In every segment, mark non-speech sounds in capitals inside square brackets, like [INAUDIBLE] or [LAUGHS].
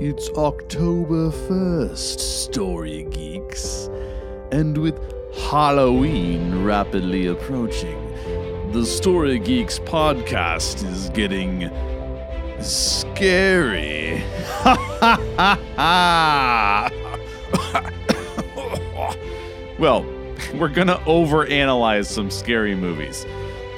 It's October 1st, Story Geeks. And with Halloween rapidly approaching, the Story Geeks podcast is getting scary. [LAUGHS] Well, [LAUGHS] we're gonna overanalyze some scary movies.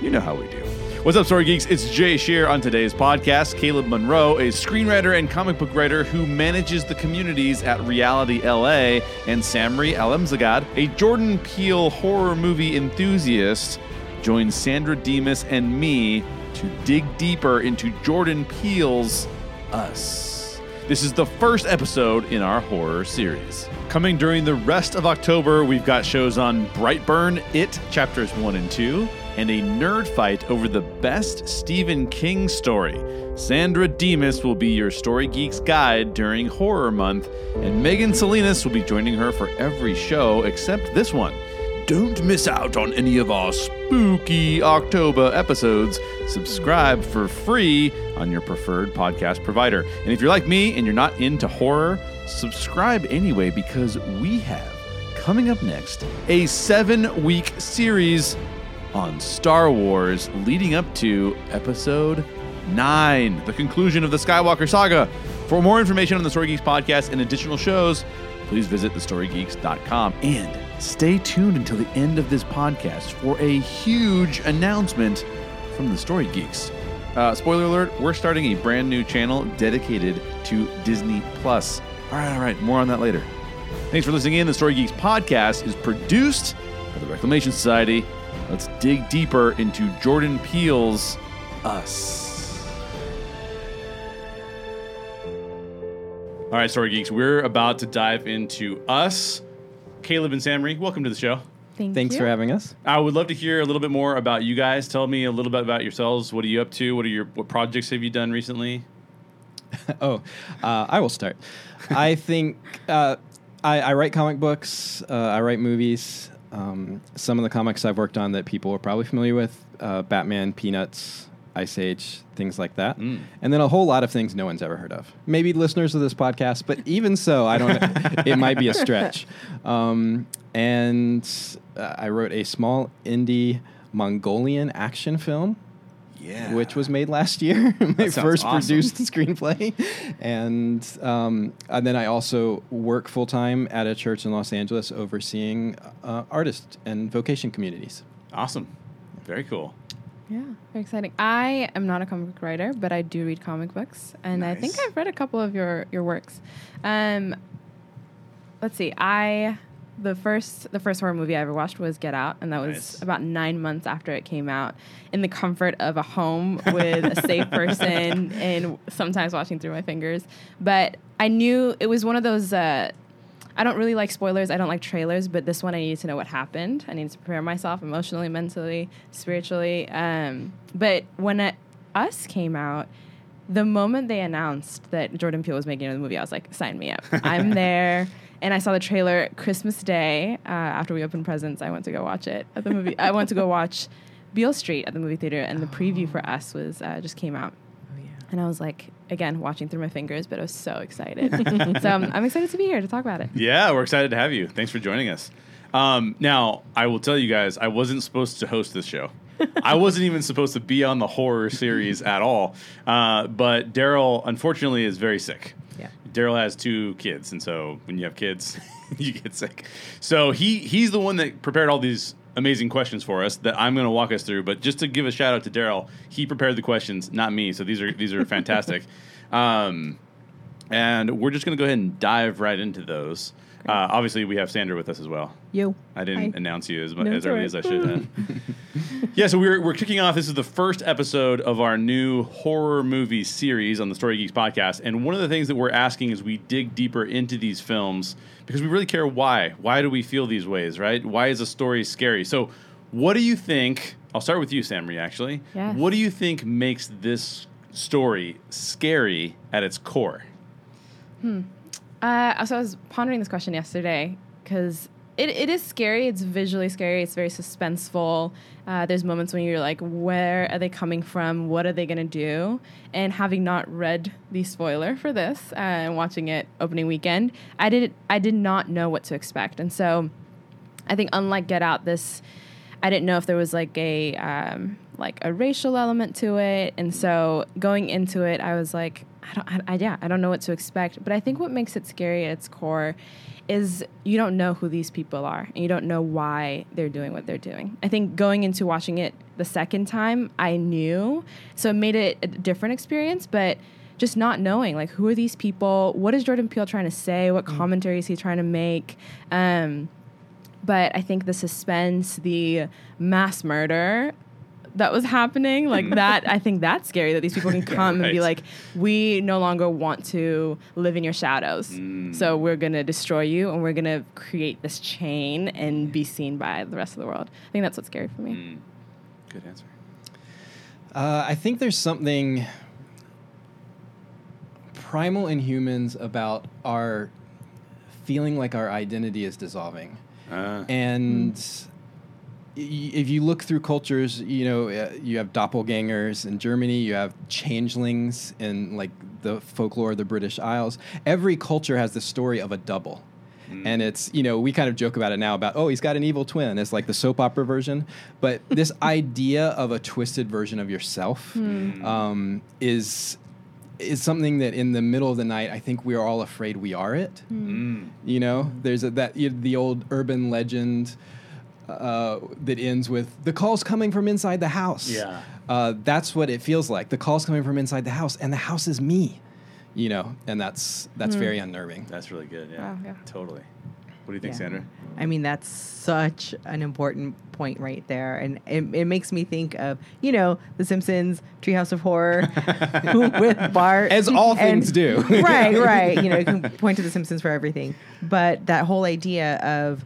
You know how we do. What's up, Story Geeks? It's Jay Shear on today's podcast. Caleb Monroe, a screenwriter and comic book writer who manages the communities at Reality LA, and Samri Alemzagad, a Jordan Peele horror movie enthusiast, joins Sandra Demas and me to dig deeper into Jordan Peele's Us. This is the first episode in our horror series. Coming during the rest of October, we've got shows on Brightburn, It, chapters 1 and 2, and a nerd fight over the best Stephen King story. Sandra Demas will be your Story Geeks guide during Horror Month, and Megan Salinas will be joining her for every show except this one. Don't miss out on any of our spooky October episodes. Subscribe for free on your preferred podcast provider. And if you're like me and you're not into horror, subscribe anyway because we have coming up next a seven week series on Star Wars leading up to episode 9, the conclusion of the Skywalker saga. For more information on the Story Geeks podcast and additional shows, please visit thestorygeeks.com. And stay tuned until the end of this podcast for a huge announcement from the Story Geeks. Uh, spoiler alert, we're starting a brand new channel dedicated to Disney Plus. All right, all right, more on that later. Thanks for listening in. The Story Geeks podcast is produced by the Reclamation Society. Let's dig deeper into Jordan Peele's Us. All right, Story Geeks, we're about to dive into Us. Caleb and Samri, welcome to the show. Thank Thanks you. for having us. I would love to hear a little bit more about you guys. Tell me a little bit about yourselves. What are you up to? What are your what projects have you done recently? [LAUGHS] Oh, uh, I will start. I think uh, I, I write comic books. Uh, I write movies. Um, some of the comics I've worked on that people are probably familiar with: uh, Batman, Peanuts, Ice Age, things like that. Mm. And then a whole lot of things no one's ever heard of. Maybe listeners of this podcast, but even so, I don't. [LAUGHS] it might be a stretch. Um, and uh, I wrote a small indie Mongolian action film Yeah. which was made last year. [LAUGHS] My first awesome. produced [LAUGHS] screenplay, and um, and then I also work full time at a church in Los Angeles, overseeing uh, artist and vocation communities. awesome. Very cool. Yeah, very exciting. I am not a comic book writer, but I do read comic books, and I think I've read a couple of your your works. Um, let's see. I the first the first horror movie I ever watched was Get Out, and that was Nice. about nine months after it came out, in the comfort of a home with a safe [LAUGHS] person, and sometimes watching through my fingers. But I knew it was one of those. Uh, I don't really like spoilers. I don't like trailers, but this one I needed to know what happened. I needed to prepare myself emotionally, mentally, spiritually. Um, but when it, Us came out, the moment they announced that Jordan Peele was making the movie, I was like, sign me up. I'm [LAUGHS] there. And I saw the trailer Christmas Day uh, after we opened presents. I went to go watch it at the movie. I went to go watch Beale Street at the movie theater, and the preview for Us was uh, just came out. And I was like, again, watching through my fingers, but I was so excited. so um, I'm excited to be here to talk about it. Yeah, we're excited to have you. Thanks for joining us. Um, now, I will tell you guys, I wasn't supposed to host this show. I wasn't even supposed to be on the horror series at all. Uh, but Daryl, unfortunately, is very sick. Daryl has two kids, and so when you have kids, [LAUGHS] you get sick. So he he's the one that prepared all these amazing questions for us that I'm going to walk us through. But just to give a shout out to Daryl, he prepared the questions, not me. So these are these are fantastic. [LAUGHS] Um, and we're just going to go ahead and dive right into those. Uh, obviously, we have Sandra with us as well. Yo. I didn't Hi. announce you as, mu- No, as it's early all as I should have. [LAUGHS] yeah, so we're, we're kicking off. This is the first episode of our new horror movie series on the Story Geeks podcast. And one of the things that we're asking is we dig deeper into these films because we really care why. Why do we feel these ways, right? Why is a story scary? So, what do you think? I'll start with you, Samri, actually. Yes. What do you think makes this story scary at its core? Uh, so I was pondering this question yesterday because it, it is scary. It's visually scary. It's very suspenseful. Uh, there's moments when you're like, where are they coming from? What are they going to do? And having not read the spoiler for this uh, and watching it opening weekend, I did I did not know what to expect. And so I think unlike Get Out, this I didn't know if there was like a um, like a racial element to it, and so going into it, I was like, I don't, I, I, yeah, I don't know what to expect. But I think what makes it scary at its core is you don't know who these people are, and you don't know why they're doing what they're doing. I think going into watching it the second time, I knew, so it made it a different experience, but just not knowing like who are these people what is jordan peele trying to say what mm. commentary is he trying to make um, but I think the suspense, the mass murder that was happening, like that, I think that's scary that these people can [LAUGHS] come right. and be like, we no longer want to live in your shadows. Mm. So we're going to destroy you and we're going to create this chain and be seen by the rest of the world. I think that's what's scary for me. Mm. Good answer. Uh, I think there's something primal in humans about our feeling like our identity is dissolving. Uh. And if you look through cultures, you know, uh, you have doppelgangers in Germany, you have changelings in like the folklore of the British Isles. Every culture has the story of a double. Mm. And it's, you know, we kind of joke about it now about, oh, he's got an evil twin. It's like the soap opera version. But [LAUGHS] this idea of a twisted version of yourself mm. um, is is something that in the middle of the night, I think we are all afraid we are it. Mm. You know, there's a, that you know, the old urban legend uh, that ends with the calls coming from inside the house. Yeah, uh, that's what it feels like. The calls coming from inside the house, and the house is me. You know, and that's that's mm. very unnerving. That's really good. Yeah, wow, yeah. totally. What do you think, yeah. Sandra? I mean, that's such an important point right there. And it, it makes me think of, you know, The Simpsons, Treehouse of Horror [LAUGHS] [LAUGHS] with Bart. As all things and, do. [LAUGHS] right, right. You know, you can point to The Simpsons for everything. But that whole idea of,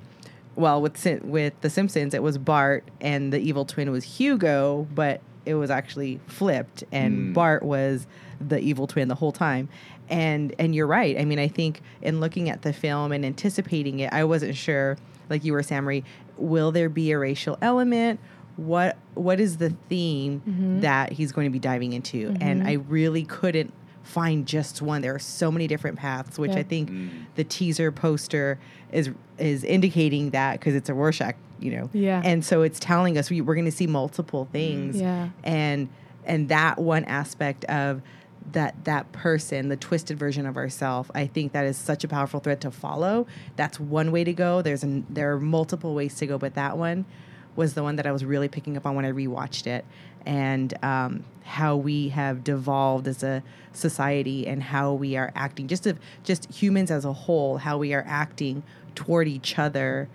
well, with, with The Simpsons, it was Bart and the evil twin was Hugo, but it was actually flipped. And mm. Bart was the evil twin the whole time and and you're right. I mean, I think in looking at the film and anticipating it, I wasn't sure, like you were, Samri, will there be a racial element? What what is the theme mm-hmm. that he's going to be diving into? Mm-hmm. And I really couldn't find just one. There are so many different paths, which yeah. I think mm. the teaser poster is is indicating that because it's a Rorschach, you know. Yeah. And so it's telling us we, we're going to see multiple things. Yeah. And and that one aspect of that that person the twisted version of ourself i think that is such a powerful thread to follow that's one way to go there's an, there are multiple ways to go but that one was the one that i was really picking up on when i rewatched it and um, how we have devolved as a society and how we are acting just of just humans as a whole how we are acting toward each other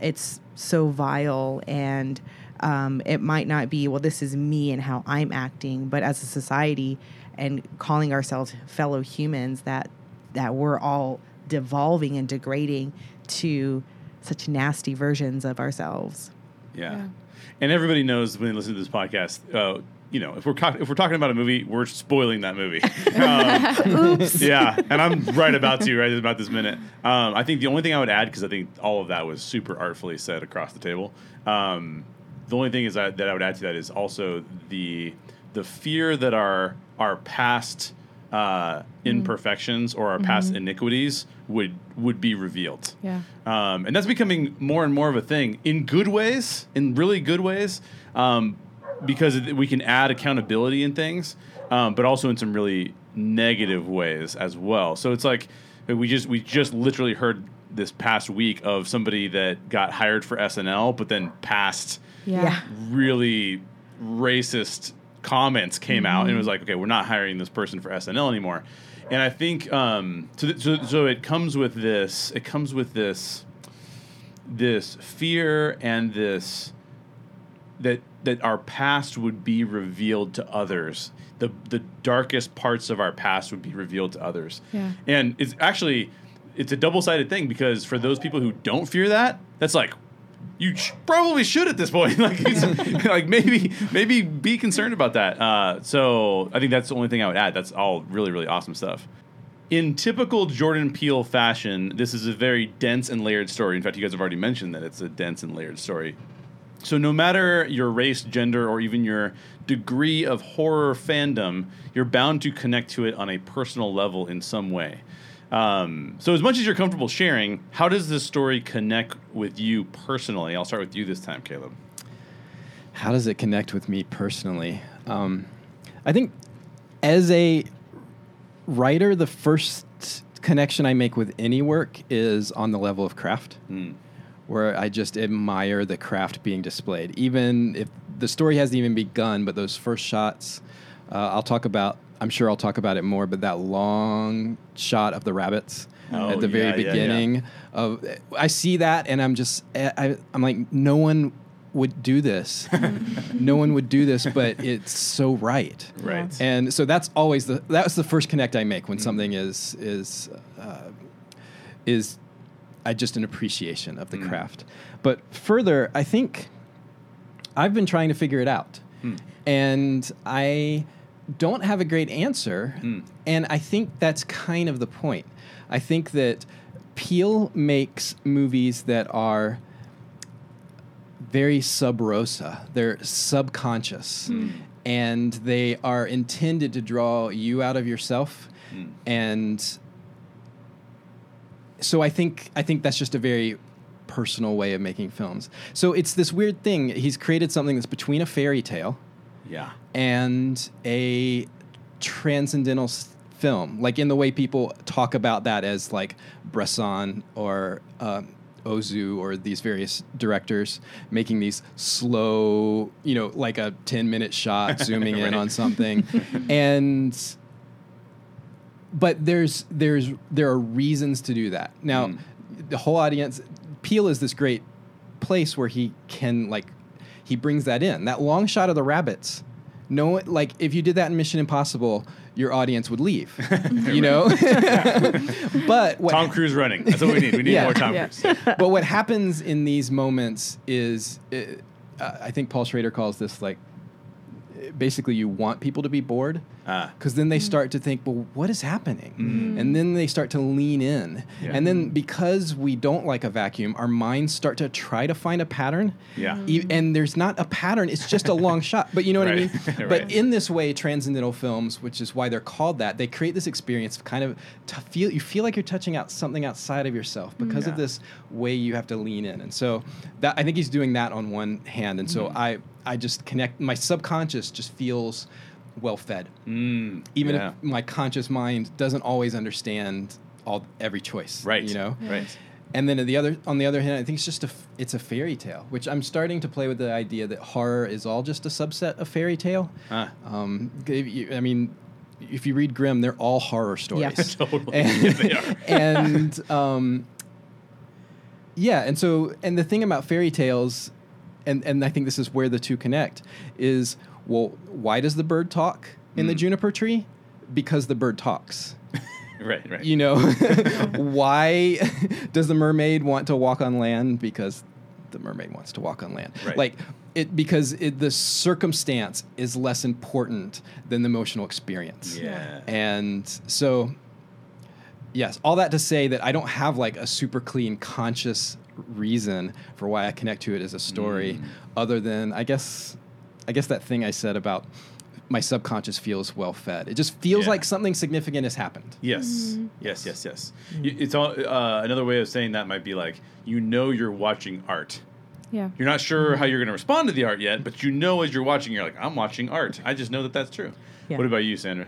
it's so vile and um, it might not be well this is me and how i'm acting but as a society and calling ourselves fellow humans that that we're all devolving and degrading to such nasty versions of ourselves. Yeah. yeah. And everybody knows when they listen to this podcast, uh, you know, if we're co- if we're talking about a movie, we're spoiling that movie. [LAUGHS] Um, Oops. Yeah, and I'm right about to right about this minute. Um, I think the only thing I would add because I think all of that was super artfully said across the table. Um, the only thing is that, that I would add to that is also the the fear that our our past uh, imperfections or our mm-hmm. past iniquities would would be revealed. Yeah. Um, and that's becoming more and more of a thing in good ways, in really good ways, um, because we can add accountability in things, um, but also in some really negative ways as well. So it's like we just we just literally heard this past week of somebody that got hired for SNL, but then passed yeah. really racist comments came mm-hmm. out and it was like, okay, we're not hiring this person for SNL anymore. And I think um, so, th- so. So it comes with this. It comes with this. This fear and this that that our past would be revealed to others. The the darkest parts of our past would be revealed to others. Yeah. And it's actually it's a double sided thing because for those people who don't fear that, that's like you sh- probably should at this point. [LAUGHS] like, [LAUGHS] like maybe maybe be concerned about that. Uh, so I think that's the only thing I would add. That's all really really awesome stuff. In typical Jordan Peele fashion, this is a very dense and layered story. In fact, you guys have already mentioned that it's a dense and layered story. So, no matter your race, gender, or even your degree of horror fandom, you're bound to connect to it on a personal level in some way. Um, so, as much as you're comfortable sharing, how does this story connect with you personally? I'll start with you this time, Caleb. How does it connect with me personally? Um, I think as a writer, the first connection I make with any work is on the level of craft, Mm. where I just admire the craft being displayed. Even if the story hasn't even begun, but those first shots, uh, I'll talk about. I'm sure I'll talk about it more, but that long shot of the rabbits Oh, at the very yeah, yeah, yeah. beginning of, I see that, and I'm just, I, I- I'm like, no one would do this. [LAUGHS] no one would do this, but it's so right. Right. And so that's always the that's the first connect I make when something is is uh, is I just an appreciation of the Mm. craft. But further, I think I've been trying to figure it out, Hmm. and I don't have a great answer. Mm. And I think that's kind of the point. I think that Peele makes movies that are very sub rosa. They're subconscious. Mm. And they are intended to draw you out of yourself. Mm. And so I think I think that's just a very personal way of making films. So it's this weird thing. He's created something that's between a fairy tale Yeah. And a transcendental s- film, like in the way people talk about that as like Bresson or um, Ozu or these various directors making these slow, you know, like a 10 minute shot [LAUGHS] zooming in on something. [LAUGHS] and but there's there's there are reasons to do that. Now, Mm. the whole audience Peele is this great place where he can like he brings that in. That long shot of the rabbits. No, like if you did that in Mission Impossible, your audience would leave. [LAUGHS] you know. [LAUGHS] but what Tom Cruise running. That's what we need. We need Yeah. more Tom Yeah. Cruise. [LAUGHS] but what happens in these moments is, uh, I think Paul Schrader calls this like, basically you want people to be bored Ah. because then they start to think, well, what is happening? Mm. And then they start to lean in. Yeah. And then because we don't like a vacuum, our minds start to try to find a pattern. Yeah. E- And there's not a pattern, it's just a long [LAUGHS] shot. But you know what Right. I mean? [LAUGHS] Right. But in this way, transcendental films, which is why they're called that, they create this experience of kind of to feel you feel like you're touching out something outside of yourself because of this way you have to lean in. And so that I think he's doing that on one hand. And so Mm-hmm. I I just connect my subconscious just feels well fed Mm, even yeah. if my conscious mind doesn't always understand all every choice Right. you know Right. and then the other on the other hand i think it's just a f- it's a fairy tale which i'm starting to play with the idea that horror is all just a subset of fairy tale Ah. um, i mean if you read grimm they're all horror stories [LAUGHS] Totally. and, Yes, they are. [LAUGHS] and um, yeah, and so and the thing about fairy tales, and and I think this is where the two connect, is well, why does the bird talk in the Mm. juniper tree? Because the bird talks. [LAUGHS] Right. Right. You know, [LAUGHS] why [LAUGHS] does the mermaid want to walk on land? Because the mermaid wants to walk on land. Right. Like it because it, the circumstance is less important than the emotional experience. yeah. And so, yes, all that to say that I don't have like a super clean conscious reason for why I connect to it as a story, Mm. other than I guess, I guess that thing I said about my subconscious feels well fed. It just feels Yeah. like something significant has happened. Yes. Yes. Yes. Yes. Y- It's all, uh, another way of saying that might be like you know you're watching art. Yeah. You're not sure how you're going to respond to the art yet, but you know as you're watching, you're like, I'm watching art. I just know that that's true. Yeah. What about you, Sandra?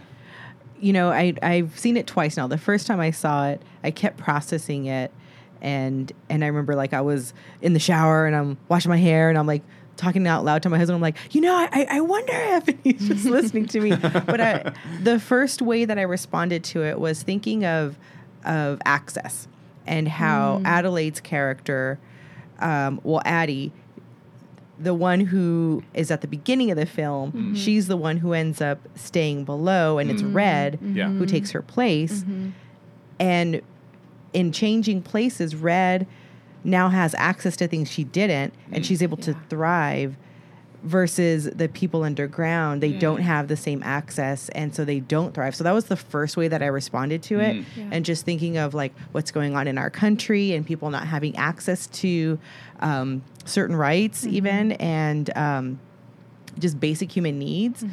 you know, I I've seen it twice now. The first time I saw it, I kept processing it, and and I remember like I was in the shower and I'm washing my hair and I'm like talking out loud to my husband. I'm like, you know, I I wonder if [LAUGHS] he's just listening to me. But I, [LAUGHS] the first way that I responded to it was thinking of of access and how mm. Adelaide's character, um, well, Addie, the one who is at the beginning of the film, mm-hmm. she's the one who ends up staying below, and it's mm-hmm. Red Yeah. who takes her place. And in changing places, Red now has access to things she didn't, and she's able to thrive versus the people underground. They don't have the same access and so they don't thrive. So that was the first way that i responded to it Mm. Yeah. and just thinking of like what's going on in our country and people not having access to um, certain rights even and um, just basic human needs.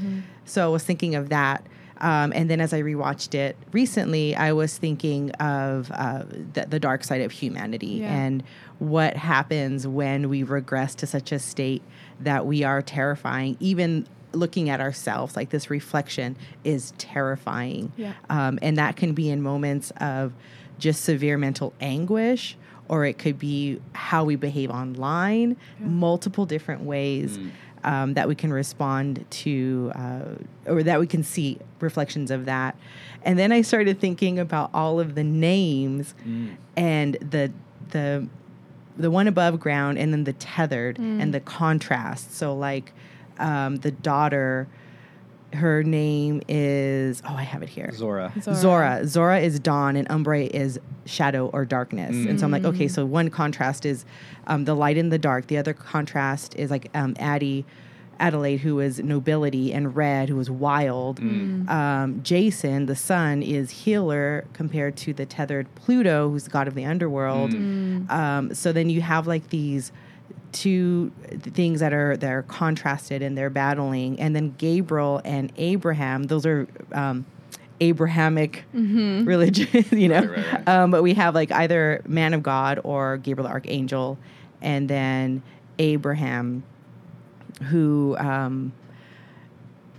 So i was thinking of that um, and then as I rewatched it recently, I was thinking of uh, the, the dark side of humanity Yeah. and what happens when we regress to such a state that we are terrifying. Even looking at ourselves, like this reflection is terrifying. Yeah. Um, and that can be in moments of just severe mental anguish, or it could be how we behave online, multiple different ways um, that we can respond to, uh, or that we can see reflections of that. And then I started thinking about all of the names and the the the one above ground and then the tethered and the contrast. So like um, the daughter, her name is oh I have it here. Zora. Zora. Zora is dawn and Umbrae is shadow or darkness. And so I'm like, okay, so one contrast is um, the light and the dark. The other contrast is like um, Addie, Adelaide, who is nobility, and Red, who is wild. Um, Jason, the sun, is healer compared to the tethered Pluto, who's the god of the underworld. Um, so then you have like these two things that are that are contrasted and they're battling. And then gabriel and abraham those are um, abrahamic religion [LAUGHS] you know? Right, right, right. Um, but we have like either man of god or gabriel the archangel. And then abraham who um,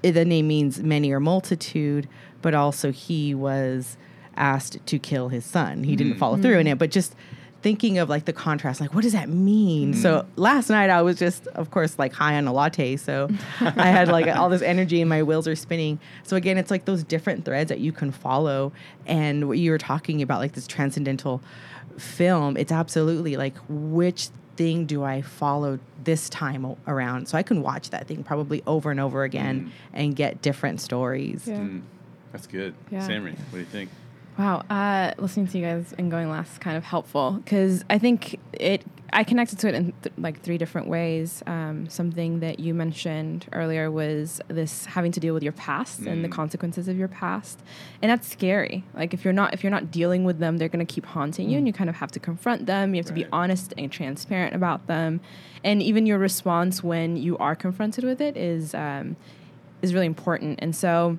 the name means many or multitude but also he was asked to kill his son. He didn't follow through in it but just thinking of like the contrast like what does that mean so last night i was just of course like high on a latte so [LAUGHS] i had like all this energy and my wheels are spinning so again it's like those different threads that you can follow and what you were talking about like this transcendental film it's absolutely like which thing do i follow this time o- around so i can watch that thing probably over and over again and get different stories Yeah. Mm, that's good. Yeah. Sammy, what do you think? Wow, uh, listening to you guys and going last kind of helpful because I think it. I connected to it in th- like three different ways. Um, something that you mentioned earlier was this having to deal with your past and the Mm. consequences of your past, and that's scary. Like if you're not if you're not dealing with them, they're going to keep haunting you, and you kind of have to confront them. You have to be honest and transparent about them, and even your response when you are confronted with it is um, is really important. And so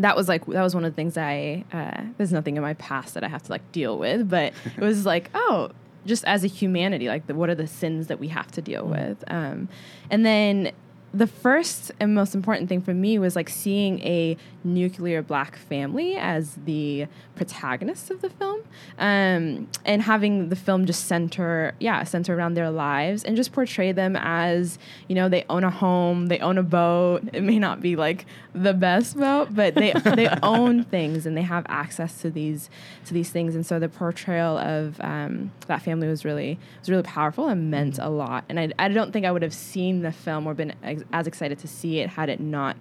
that was like that was one of the things I uh, there's nothing in my past that I have to like deal with, but it was like [LAUGHS] oh, just as a humanity, like the, what are the sins that we have to deal with, um, and then the first and most important thing for me was like seeing a nuclear black family as the protagonist of the film um, and having the film just center yeah center around their lives and just portray them as you know they own a home they own a boat. It may not be like the best boat but they they [LAUGHS] own things and they have access to these to these things. And so the portrayal of um, that family was really was really powerful and meant a lot. And I, I don't think I would have seen the film or been ex- as excited to see it had it not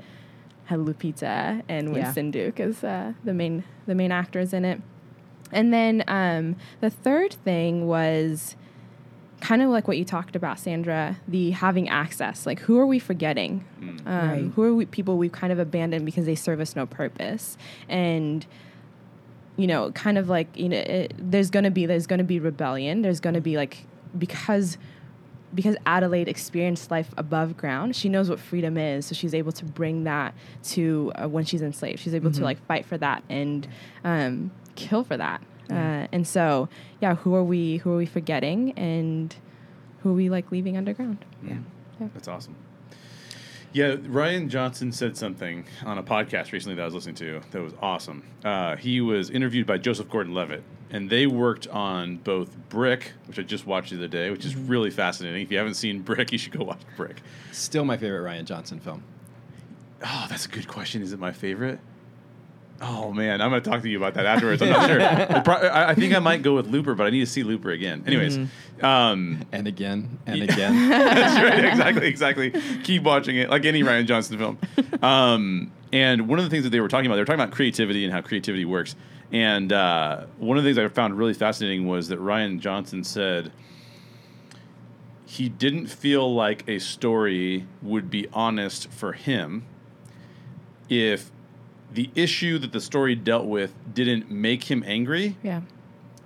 had Lupita and Yeah. Winston Duke as uh, the main the main actors in it. And then um, the third thing was kind of like what you talked about, Sandra, the having access. Like, who are we forgetting? Um, Right. Who are we, people we've kind of abandoned because they serve us no purpose? And you know, kind of like you know, it, there's gonna be there's gonna be rebellion. There's gonna be like because because Adelaide experienced life above ground, she knows what freedom is. So she's able to bring that to uh, when she's enslaved. She's able to like fight for that and um, kill for that. Uh, and so, yeah, who are we? Who are we forgetting? And who are we like leaving underground? yeah That's awesome. Yeah, Rian Johnson said something on a podcast recently that I was listening to that was awesome. Uh, he was interviewed by Joseph Gordon-Levitt, and they worked on both Brick, which I just watched the other day, which is really fascinating. If you haven't seen Brick, you should go watch Brick. Still my favorite Rian Johnson film. Oh, that's a good question. Is it my favorite? Oh man, I'm going to talk to you about that afterwards. I'm not [LAUGHS] sure. We'll pro- I I think I might go with Looper, but I need to see Looper again. Anyways, um, And again, and again. [LAUGHS] That's right. Exactly. Exactly. Keep watching it, like any Rian Johnson film. Um, and one of the things that they were talking about, they were talking about creativity and how creativity works. And uh, one of the things I found really fascinating was that Rian Johnson said, he didn't feel like a story would be honest for him if the issue that the story dealt with didn't make him angry Yeah.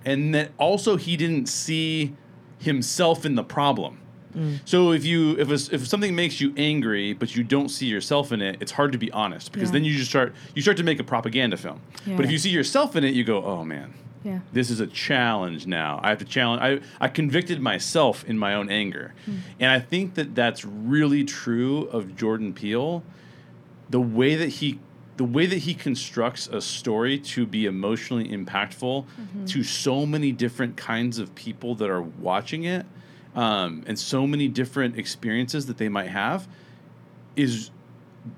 and that also he didn't see himself in the problem. Mm. So if you if a, if something makes you angry but you don't see yourself in it, it's hard to be honest because Yeah. then you just start you start to make a propaganda film. But if you see yourself in it, you go, "Oh man, Yeah. this is a challenge now. I have to challenge. I, I convicted myself in my own anger. Mm. And I think that that's really true of Jordan Peele. The way that he the way that he constructs a story to be emotionally impactful mm-hmm. to so many different kinds of people that are watching it um, and so many different experiences that they might have is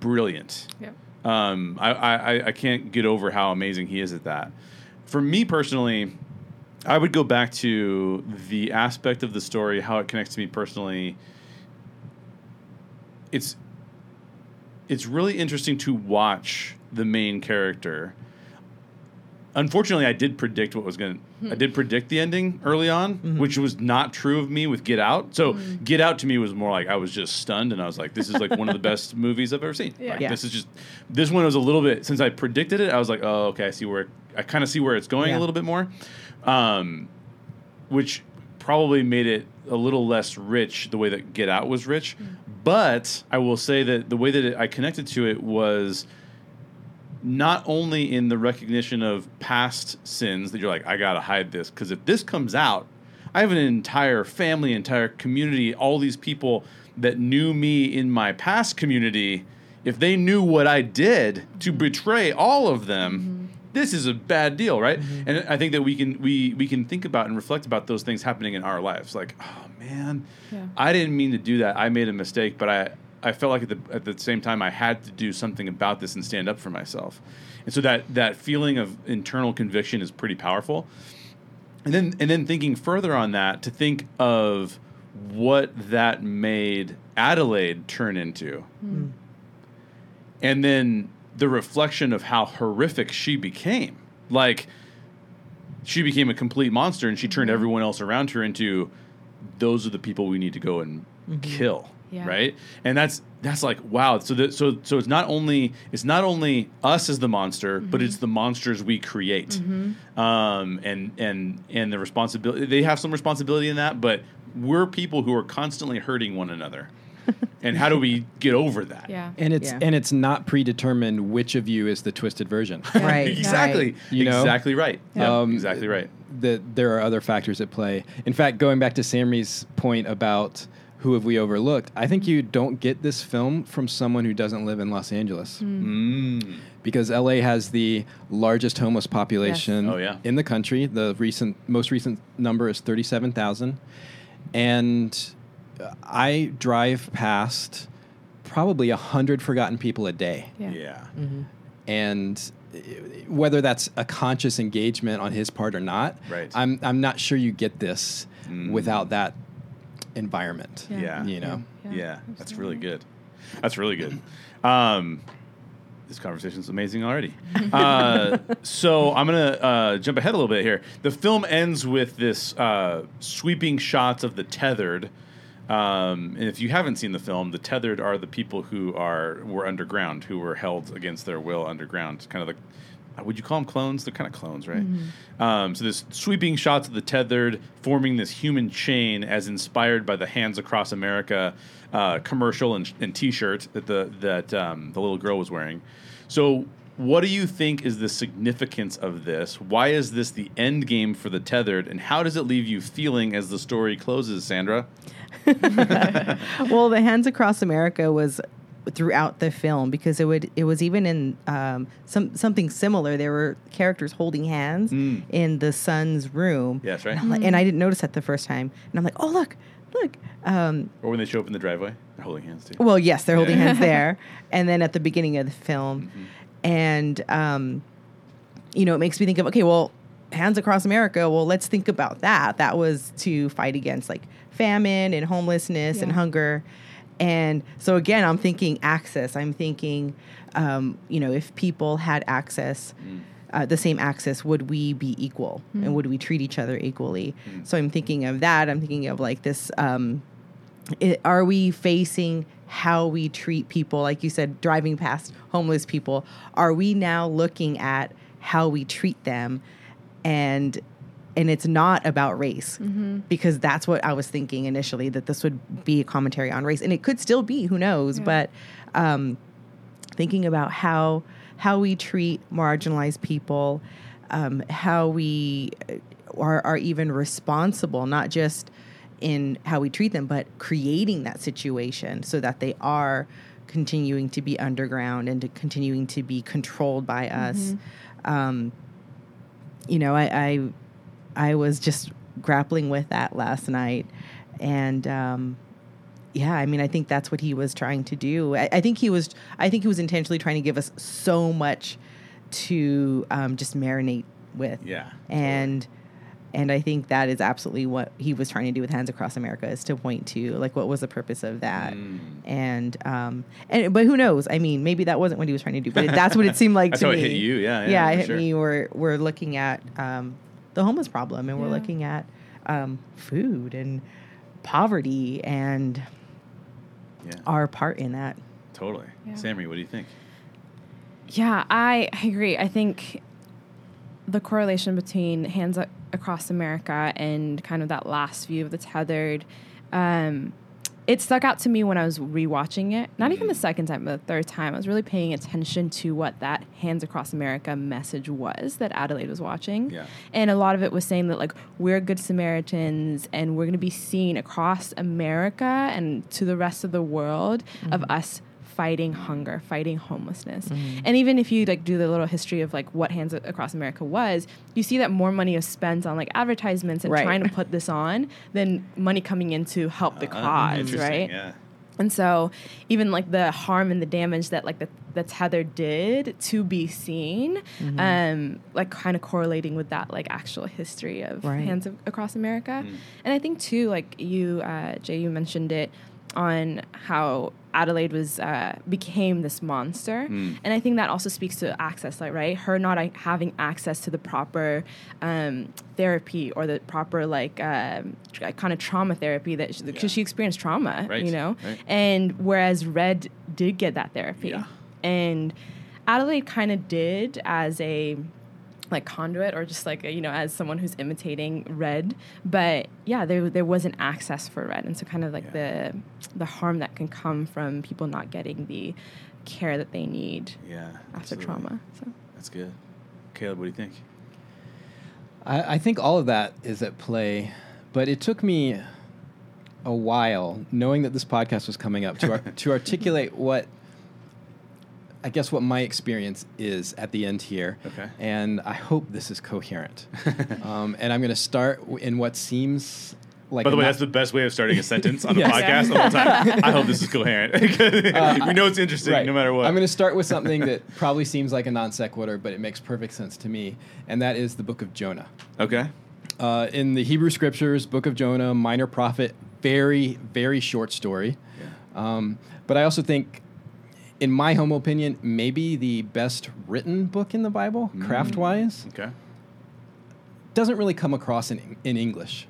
brilliant Yeah. um, I, I, I can't get over how amazing he is at that. For me personally, I would go back to the aspect of the story, how it connects to me personally. It's it's really interesting to watch the main character. Unfortunately, I did predict what was going to. Hmm. I did predict the ending early on, mm-hmm. which was not true of me with Get Out. So, mm-hmm. Get Out to me was more like I was just stunned, and I was like, "This is like one of the best [LAUGHS] movies I've ever seen." Yeah. Like, Yeah. This is just. This one was a little bit since I predicted it. I was like, "Oh, okay, I see where I kind of see where it's going Yeah. a little bit more," um, which probably made it a little less rich the way that Get Out was rich. Mm. But I will say that the way that it, I connected to it was not only in the recognition of past sins that you're like, I gotta hide this because if this comes out, I have an entire family, entire community, all these people that knew me in my past community. If they knew what I did to betray all of them, mm-hmm. this is a bad deal, right? Mm-hmm. And I think that we can we we can think about and reflect about those things happening in our lives. Like, oh man, Yeah. I didn't mean to do that. I made a mistake, but I I felt like at the at the same time I had to do something about this and stand up for myself. And so that that feeling of internal conviction is pretty powerful. And then and then thinking further on that to think of what that made Adelaide turn into. Mm. And then the reflection of how horrific she became. Like she became a complete monster and she turned mm-hmm. everyone else around her into those are the people we need to go and mm-hmm. kill Yeah. right and that's that's like wow so that so so it's not only it's not only us as the monster but it's the monsters we create um and and and the responsibility they have some responsibility in that but we're people who are constantly hurting one another [LAUGHS] and how do we get over that Yeah. And it's Yeah. and it's not predetermined which of you is the twisted version. [LAUGHS] Right. [LAUGHS] exactly You know? exactly right yeah, Um, exactly right that there are other factors at play. In fact, going back to Samri's point about who have we overlooked, I think you don't get this film from someone who doesn't live in Los Angeles. mm. Because LA has the largest homeless population Oh, yeah. in the country. The recent most recent number is 37,000. And I drive past probably 100 forgotten people a day Yeah. yeah and uh, whether that's a conscious engagement on his part or not, Right. I'm I'm not sure you get this Mm. without that environment. Yeah. Yeah. You know. Yeah, Yeah, that's really good. That's really good. [CLEARS THROAT] Um, this conversation is amazing already. [LAUGHS] Uh, so I'm gonna uh, jump ahead a little bit here. The film ends with this uh, sweeping shots of the tethered. Um, and if you haven't seen the film, the tethered are the people who are were underground, who were held against their will underground. Kind of like, would you call them clones? They're kind of clones, right? Um, so this sweeping shots of the tethered forming this human chain, as inspired by the Hands Across America uh, commercial and, and T-shirt that the that um, the little girl was wearing. So. What do you think is the significance of this? Why is this the end game for the tethered, and how does it leave you feeling as the story closes, Sandra? [LAUGHS] well, the Hands Across America was throughout the film because it would it was even in um, some something similar. There were characters holding hands Mm. in the son's room. Yeah, that's right. And, I'm like- and I didn't notice that the first time. And I'm like, oh look, look. Um, Or when they show up in the driveway, they're holding hands too. well, yes, they're holding hands there, [LAUGHS] and then at the beginning of the film, and um, you know, it makes me think of okay, well, Hands Across America. Well, let's think about that. That was to fight against like famine and homelessness and hunger, and so again, I'm thinking access. I'm thinking, um, you know, if people had access. Uh, the same access, would we be equal and would we treat each other equally? So I'm thinking of that. I'm thinking of like this um, it, are we facing how we treat people like you said driving past homeless people are we now looking at how we treat them and and it's not about race because that's what i was thinking initially that this would be a commentary on race. And it could still be who knows? Yeah. but um, thinking about how how we treat marginalized people um, how we are, are even responsible not just in how we treat them but creating that situation so that they are continuing to be underground and to continuing to be controlled by us. Um, you know I, I i was just grappling with that last night and um, yeah i mean i think that's what he was trying to do I, I think he was i think he was intentionally trying to give us so much to um, just marinate with Yeah. and and i think that is absolutely what he was trying to do with hands across america is to point to like what was the purpose of that Mm. and um and but who knows i mean maybe that wasn't what he was trying to do but it, that's what it seemed [LAUGHS] like That's to how me it hit you. Yeah. Yeah. yeah, it hit sure. me. We're we're looking at um, the homeless problem, and we're Yeah. looking at um, food and poverty and Yeah. our part in that. Totally. Yeah. Sammy, what do you think? Yeah, I, I agree. I think the correlation between Hands Across America and kind of that last view of the tethered, um, it stuck out to me when I was rewatching it. Not even mm-hmm. the second time, but the third time. I was really paying attention to what that Hands Across America message was that Adelaide was watching. Yeah. And a lot of it was saying that, like, we're good Samaritans and we're going to be seen across America and to the rest of the world of mm-hmm. us fighting hunger, fighting homelessness. And even if you like do the little history of like what Hands Across America was, you see that more money is spent on like advertisements and Right. trying to put this on than money coming in to help the Ah, cause, interesting, right? Yeah. And so even like the harm and the damage that like the, the tether did to be seen, um, like kind of correlating with that like actual history of Right. hands of, across America. And I think too, like you, uh, Jay, you mentioned it on how Adelaide was uh, became this monster, Mm. and I think that also speaks to access, like right, her not uh, having access to the proper um, therapy or the proper like um, tr- kind of trauma therapy that because Yeah. she experienced trauma, Right, you know, right. and whereas Red did get that therapy, Yeah. and Adelaide kind of did as a like conduit or just like a, you know as someone who's imitating red but yeah there there wasn't access for red and so kind of like Yeah. the the harm that can come from people not getting the care that they need Yeah. after absolutely. trauma so That's good. Caleb, what do you think? I, I think all of that is at play, but it took me a while, knowing that this podcast was coming up, to ar- to [LAUGHS] articulate what I guess what my experience is at the end here. Okay. And I hope this is coherent. [LAUGHS] um, and I'm going to start in what seems like By the way, that's the best way of starting a [LAUGHS] sentence on the Yes. podcast the whole time. I hope this is coherent. [LAUGHS] we know it's interesting Right. no matter what. I'm going to start with something that probably seems like a non sequitur, but it makes perfect sense to me, and that is the book of Jonah. okay. Uh, in the Hebrew scriptures, Book of Jonah, minor prophet, very, very short story. Um, but I also think, in my humble opinion, maybe the best written book in the Bible, craft wise, Okay. doesn't really come across in, in English.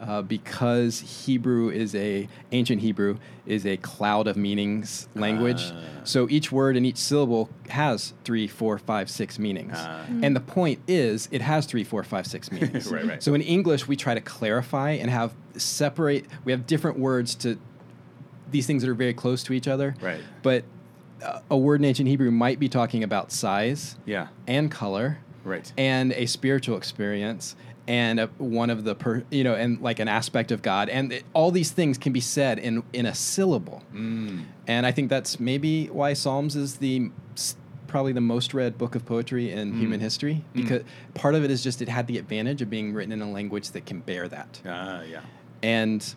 Uh, because Hebrew is a ancient Hebrew is a cloud of meanings language, Ah. so each word and each syllable has three, four, five, six meanings. Ah. And the point is, it has three, four, five, six [LAUGHS] meanings. Right, right. So in English, we try to clarify and have separate. We have different words to these things that are very close to each other. Right. But uh, a word in ancient Hebrew might be talking about size Yeah. and color Right. and a spiritual experience and a, one of the per, you know and like an aspect of God and it, all these things can be said in in a syllable. Mm. And I think that's maybe why Psalms is the probably the most read book of poetry in human history because part of it is just it had the advantage of being written in a language that can bear that. Ah, yeah. And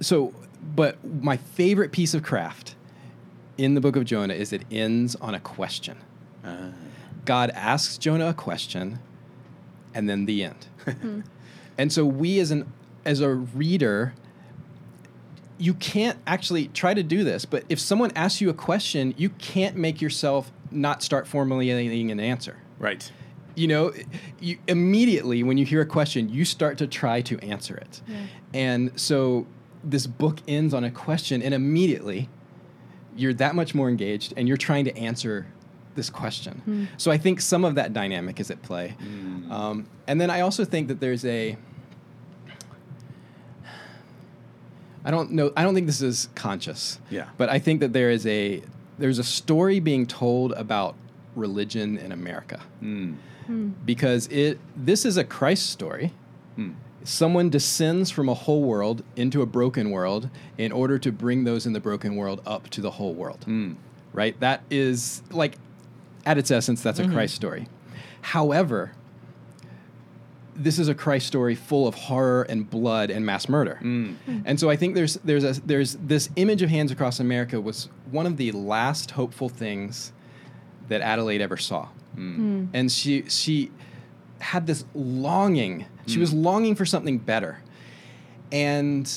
so, but my favorite piece of craft in the book of Jonah is it ends on a question. Ah. God asks Jonah a question, and then the end. [LAUGHS] and so we, as an as a reader, you can't actually try to do this. But if someone asks you a question, you can't make yourself not start formulating an answer. Right. You know, you immediately when you hear a question, you start to try to answer it. And so this book ends on a question, and immediately you're that much more engaged, and you're trying to answer this question. So I think some of that dynamic is at play, um, and then I also think that there's a I don't know. I don't think this is conscious. Yeah. But I think that there is a there's a story being told about religion in America Mm. because it this is a Christ story. Hmm. Someone descends from a whole world into a broken world in order to bring those in the broken world up to the whole world. Mm. Right? That is like at its essence that's a Christ story. However, this is a Christ story full of horror and blood and mass murder. Mm. And so I think there's there's a there's this image of Hands Across America was one of the last hopeful things that Adelaide ever saw. And she she had this longing. She was longing for something better. And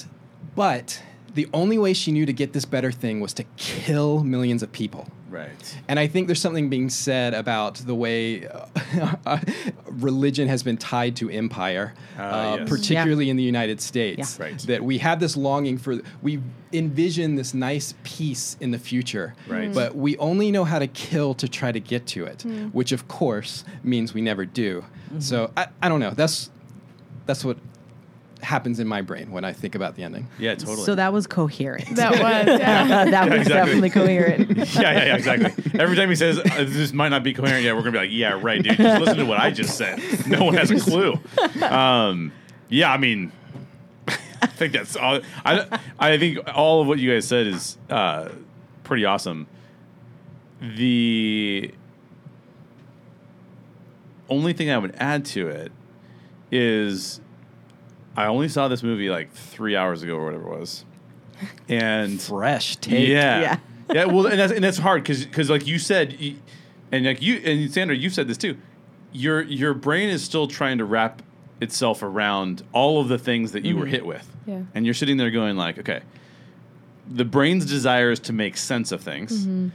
but the only way she knew to get this better thing was to kill millions of people. Right. And I think there's something being said about the way uh, [LAUGHS] religion has been tied to empire, Ah, uh, yes. particularly in the United States. Yeah. Right. That we have this longing for, we envision this nice peace in the future. Right. But we only know how to kill to try to get to it, which of course means we never do. So I, I don't know. That's that's what happens in my brain when I think about the ending. Yeah, totally. So that was coherent. That was, yeah. [LAUGHS] that was exactly. definitely coherent. [LAUGHS] yeah, yeah, yeah, exactly. Every time he says uh, this might not be coherent yet, we're gonna be like, yeah, right, dude. Just listen to what I just said. [LAUGHS] No one has a clue. Um, yeah, I mean, I think that's all. I I think all of what you guys said is uh, pretty awesome. The only thing I would add to it is I only saw this movie like three hours ago or whatever it was, and [LAUGHS] Fresh take. yeah. Yeah. Yeah. Well, and that's and that's hard because because like you said, and like you and Sandra, you've said this too. Your your brain is still trying to wrap itself around all of the things that you were mm-hmm. hit with. Yeah. And you're sitting there going like, okay, the brain's desire is to make sense of things. Mm-hmm.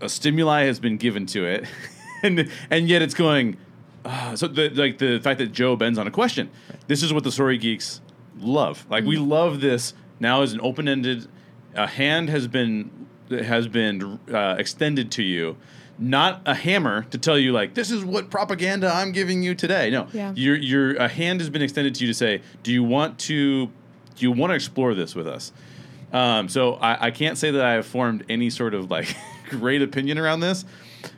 A stimuli has been given to it, [LAUGHS] and and yet it's going. Uh, [SIGHS] so the like the fact that Joe bends on a question. This is what the story geeks love. Like we love this. Now is an open ended. A hand has been has been uh, extended to you. Not a hammer to tell you like this is what propaganda I'm giving you today. No, Yeah. your your a hand has been extended to you to say, do you want to do you want to explore this with us? Um, so I, I can't say that I have formed any sort of like [LAUGHS] great opinion around this,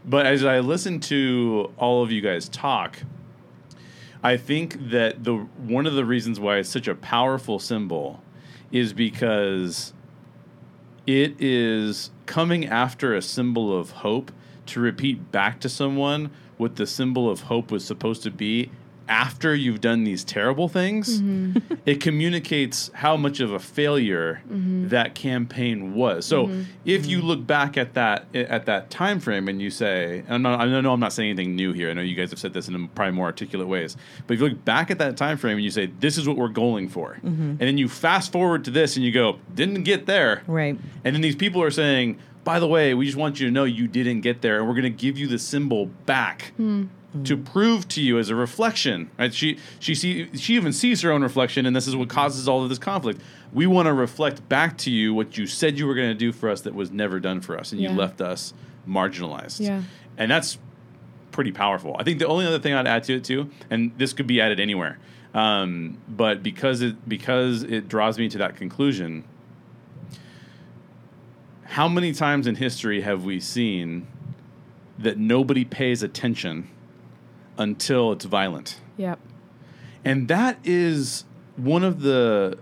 but as I listen to all of you guys talk, I think that the one of the reasons why it's such a powerful symbol is because it is coming after a symbol of hope to repeat back to someone what the symbol of hope was supposed to be after you've done these terrible things mm-hmm. it communicates how much of a failure mm-hmm. that campaign was. So mm-hmm. if you look back at that at that time frame and you say and I'm not, i know i'm not saying anything new here. I know you guys have said this in probably more articulate ways. But if you look back at that time frame and you say this is what we're going for. And then you fast forward to this and you go didn't get there. Right. and then these people are saying, by the way, we just want you to know you didn't get there, and we're going to give you the symbol back hmm. To prove to you as a reflection. Right? She she see she even sees her own reflection, and this is what causes all of this conflict. We want to reflect back to you what you said you were going to do for us that was never done for us, and Yeah. you left us marginalized. Yeah. and that's pretty powerful. I think the only other thing I'd add to it too, and this could be added anywhere, um, but because it because it draws me to that conclusion how many times in history have we seen that nobody pays attention until it's violent? Yep. And that is one of the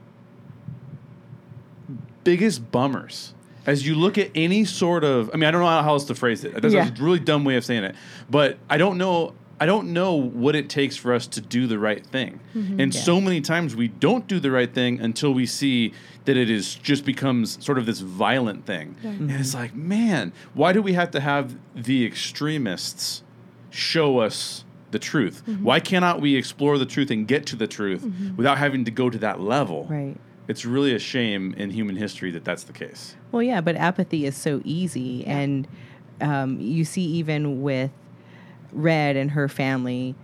biggest bummers. As you look at any sort of, I mean, I don't know how else to phrase it. That's Yeah. a really dumb way of saying it, but I don't know. I don't know what it takes for us to do the right thing. Mm-hmm. And Yeah. so many times we don't do the right thing until we see that it is just becomes sort of this violent thing. And it's mm-hmm. like, man, why do we have to have the extremists show us the truth? Why cannot we explore the truth and get to the truth without having to go to that level? Right. It's really a shame in human history that that's the case. Well, yeah, but apathy is so easy, and um, you see even with Red and her family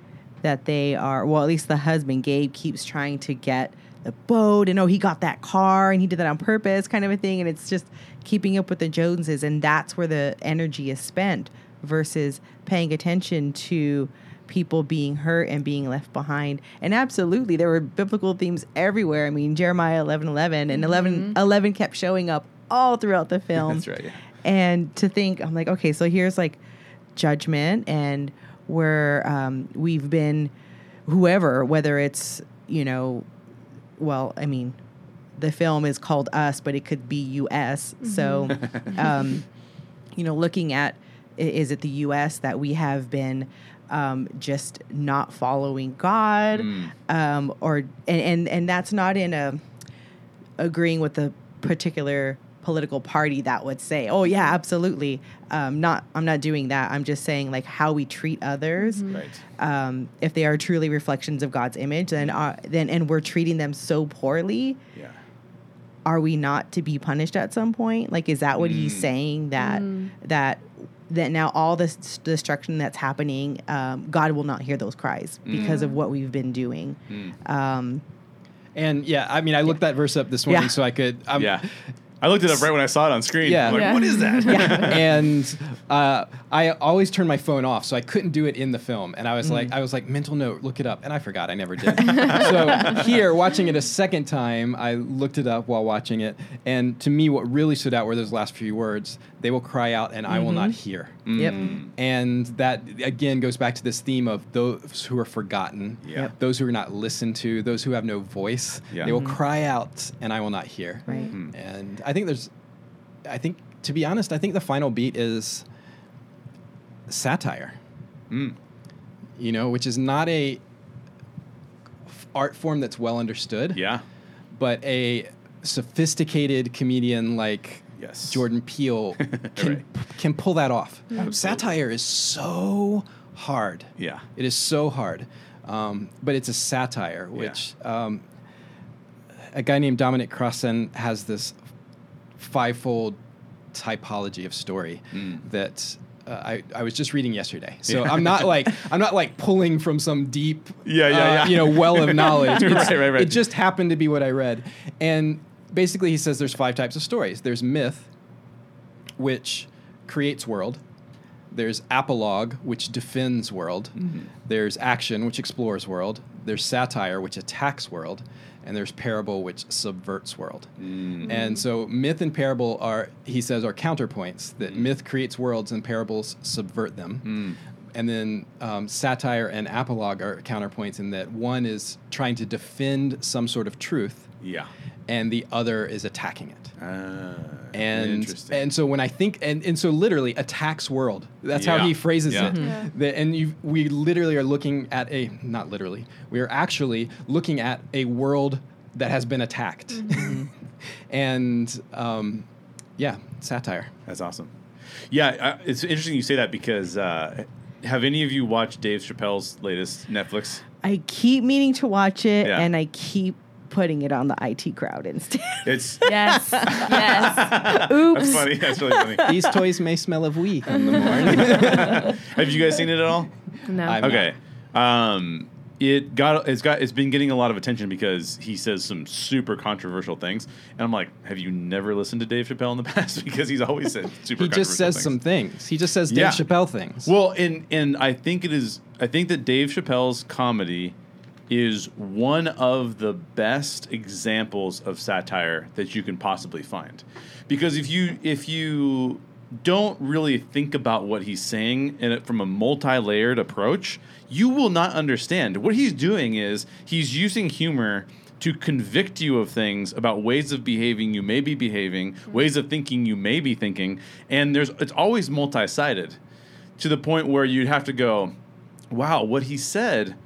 that they are well. At least the husband Gabe keeps trying to get the boat and oh he got that car and he did that on purpose kind of a thing and it's just keeping up with the Joneses and that's where the energy is spent versus paying attention to people being hurt and being left behind. And absolutely, there were biblical themes everywhere. I mean, Jeremiah 11 11 and 11, 11 kept showing up all throughout the film. That's right, yeah. And to think, I'm like, okay, so here's like judgment and where um, we've been, whoever, whether it's, you know, well, I mean, the film is called Us, but it could be US. So, [LAUGHS] um, you know, looking at is it the U.S. that we have been um, just not following God, um, or and, and and that's not in a agreeing with the particular political party that would say, "Oh yeah, absolutely." Um, not I'm not doing that. I'm just saying like how we treat others. Right. Um, if they are truly reflections of God's image, then uh, then and we're treating them so poorly, Yeah. are we not to be punished at some point? Like, is that what he's saying that that that now all this destruction that's happening, um, God will not hear those cries because of what we've been doing. Um, And yeah, I mean, I looked that verse up this morning Yeah. so I could. Um, yeah. I looked it up right when I saw it on screen. Yeah. I'm like, Yeah. what is that? [LAUGHS] and uh, I always turn my phone off, so I couldn't do it in the film. And I was Mm. like, I was like, mental note, look it up, and I forgot, I never did. [LAUGHS] so here, watching it a second time, I looked it up while watching it, and to me, what really stood out were those last few words: "They will cry out, and I will not hear." Yep. Mm. And that again goes back to this theme of those who are forgotten, Yeah. Yep. those who are not listened to, those who have no voice. Yeah. They will cry out, and I will not hear. Right. And I think there's, I think to be honest, I think the final beat is satire. Mm. You know, which is not a f- art form that's well understood, Yeah. but a sophisticated comedian like Yes. Jordan Peele [LAUGHS] can Right. can pull that off. Absolutely. Satire is so hard. Yeah. It is so hard. Um, but it's a satire, which um, a guy named Dominic Crossan has this fivefold typology of story Mm. that uh, I, I was just reading yesterday. So I'm not [LAUGHS] like I'm not like pulling from some deep Yeah, yeah, uh, yeah. you know well of [LAUGHS] knowledge. Right, right, right. It just happened to be what I read. And basically he says there's five types of stories. There's myth, which creates world. There's apologue, which defends world. Mm-hmm. There's action, which explores world. There's satire, which attacks world. And there's parable, which subverts world. Mm. And so myth and parable are, he says, are counterpoints. That Mm. myth creates worlds and parables subvert them. And then um, satire and apologue are counterpoints in that one is trying to defend some sort of truth, Yeah. And the other is attacking it Ah, and interesting. and so when I think and, and so literally attacks world. That's how he phrases Yeah. it. Yeah. That- and you, we literally are looking at a not literally. We are actually looking at a world that has been attacked, Mm-hmm. [LAUGHS] and um, yeah, satire. That's awesome. Yeah, uh, it's interesting you say that because uh, have any of you watched Dave Chappelle's latest Netflix? I keep meaning to watch it, Yeah. and I keep putting it on the IT crowd instead. It's [LAUGHS] Yes. yes. [LAUGHS] Oops. that's funny. That's really funny. These toys may smell of weed in the [LAUGHS] morning. Have you guys seen it at all? No. I'm- Okay. Um, it got it's got it's been getting a lot of attention because he says some super controversial things, and I'm like, have you never listened to Dave Chappelle in the past? because he's always said super. he just says controversial some things. things. He just says Dave Yeah. Chappelle things. Well, and and I think it is. I think that Dave Chappelle's comedy is one of the best examples of satire that you can possibly find, because if you if you don't really think about what he's saying in it from a multi-layered approach, you will not understand. What he's doing is he's using humor to convict you of things about ways of behaving you may be behaving, mm-hmm. ways of thinking you may be thinking, and there's it's always multi-sided to the point where you'd have to go, wow, what he said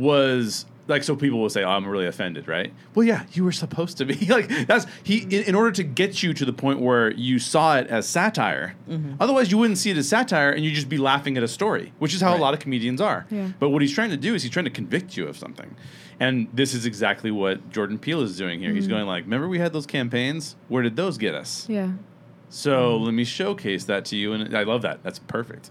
was like so people will say, oh, I'm really offended, right? Well, yeah, you were supposed to be [LAUGHS] like that's he in, in order to get you to the point where you saw it as satire. Mm-hmm. Otherwise, you wouldn't see it as satire and you'd just be laughing at a story, which is how Right. a lot of comedians are. Yeah. But what he's trying to do is he's trying to convict you of something. And this is exactly what Jordan Peele is doing here. He's mm-hmm. going like, "Remember we had those campaigns? Where did those get us?" Yeah. So mm-hmm. let me showcase that to you, and I love that. That's perfect.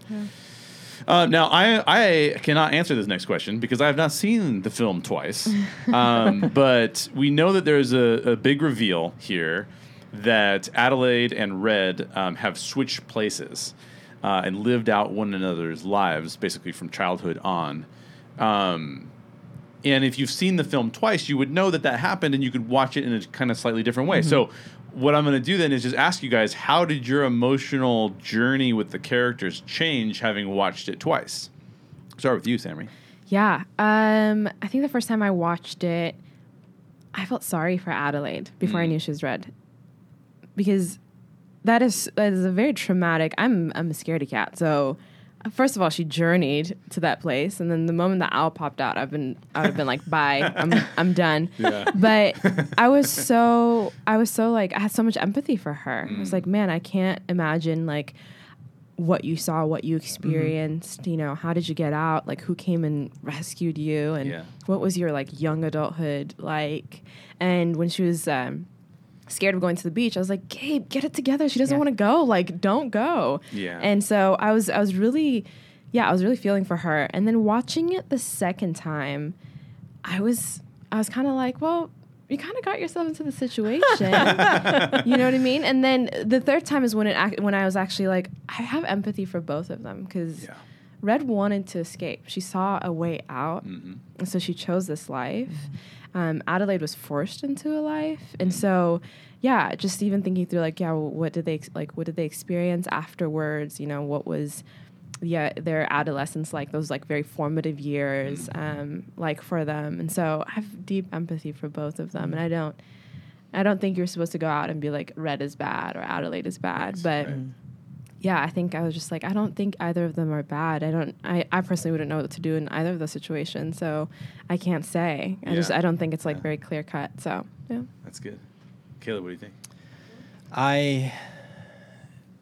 Uh, now, I I cannot answer this next question because I have not seen the film twice. [LAUGHS] Um, but we know that there's a, a big reveal here that Adelaide and Red um, have switched places uh, and lived out one another's lives basically from childhood on. Um, and if you've seen the film twice, you would know that that happened, and you could watch it in a kind of slightly different way. So, what I'm going to do then is just ask you guys, how did your emotional journey with the characters change having watched it twice? Start with you, Sammy. Yeah. Um, I think the first time I watched it, I felt sorry for Adelaide before I knew she was red. Because that is that is a very traumatic I'm I'm a scaredy cat. So first of all, she journeyed to that place and then the moment the owl popped out, I've been I would have been like, bye, I'm I'm done. [LAUGHS] Yeah. But I was [LAUGHS] so I was so like I had so much empathy for her. I was like, man, I can't imagine like what you saw, what you experienced, you know, how did you get out? Like who came and rescued you and Yeah. what was your like young adulthood like? And when she was um scared of going to the beach, I was like, Gabe, get it together. She doesn't Yeah. want to go. Like, don't go. Yeah. And so I was I was really yeah, I was really feeling for her. And then watching it the second time, I was I was kind of like, well, you kind of got yourself into the situation. [LAUGHS] you know what I mean? And then the third time is when it ac- when I was actually like, I have empathy for both of them because Yeah. Red wanted to escape. She saw a way out, Mm-hmm. and so she chose this life. Um, Adelaide was forced into a life, and so yeah, just even thinking through like, yeah, well, what did they ex- like? What did they experience afterwards? You know, what was yeah their adolescence like? Those like very formative years, um, like for them, and so I have deep empathy for both of them, and I don't. I don't think you're supposed to go out and be like red is bad or Adelaide is bad, but yeah, I think I was just like, I don't think either of them are bad. I don't, I, I personally wouldn't know what to do in either of those situations. So I can't say. I just, I don't think it's like very clear cut. So yeah. That's good. Caleb, what do you think? I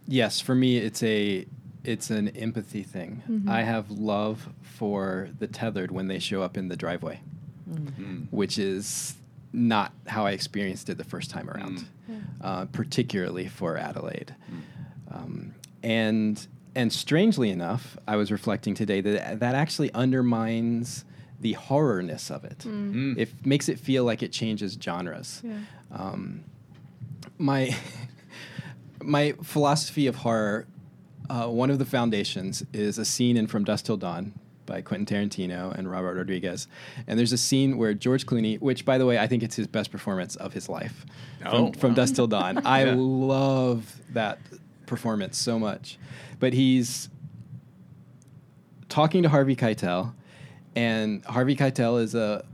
yes, for me it's a it's an empathy thing. Mm-hmm. I have love for the tethered when they show up in the driveway, Mm. which is not how I experienced it the first time around, uh, particularly for Adelaide. Um, and and strangely enough, I was reflecting today that that actually undermines the horrorness of it. Mm. It makes it feel like it changes genres. Yeah. Um, my [LAUGHS] my philosophy of horror, uh, one of the foundations is a scene in From Dusk Till Dawn by Quentin Tarantino and Robert Rodriguez, and there's a scene where George Clooney, which by the way I think it's his best performance of his life, Oh, from, from wow. Dusk Till Dawn. [LAUGHS] I Yeah. love that performance so much, but he's talking to Harvey Keitel, and Harvey Keitel is a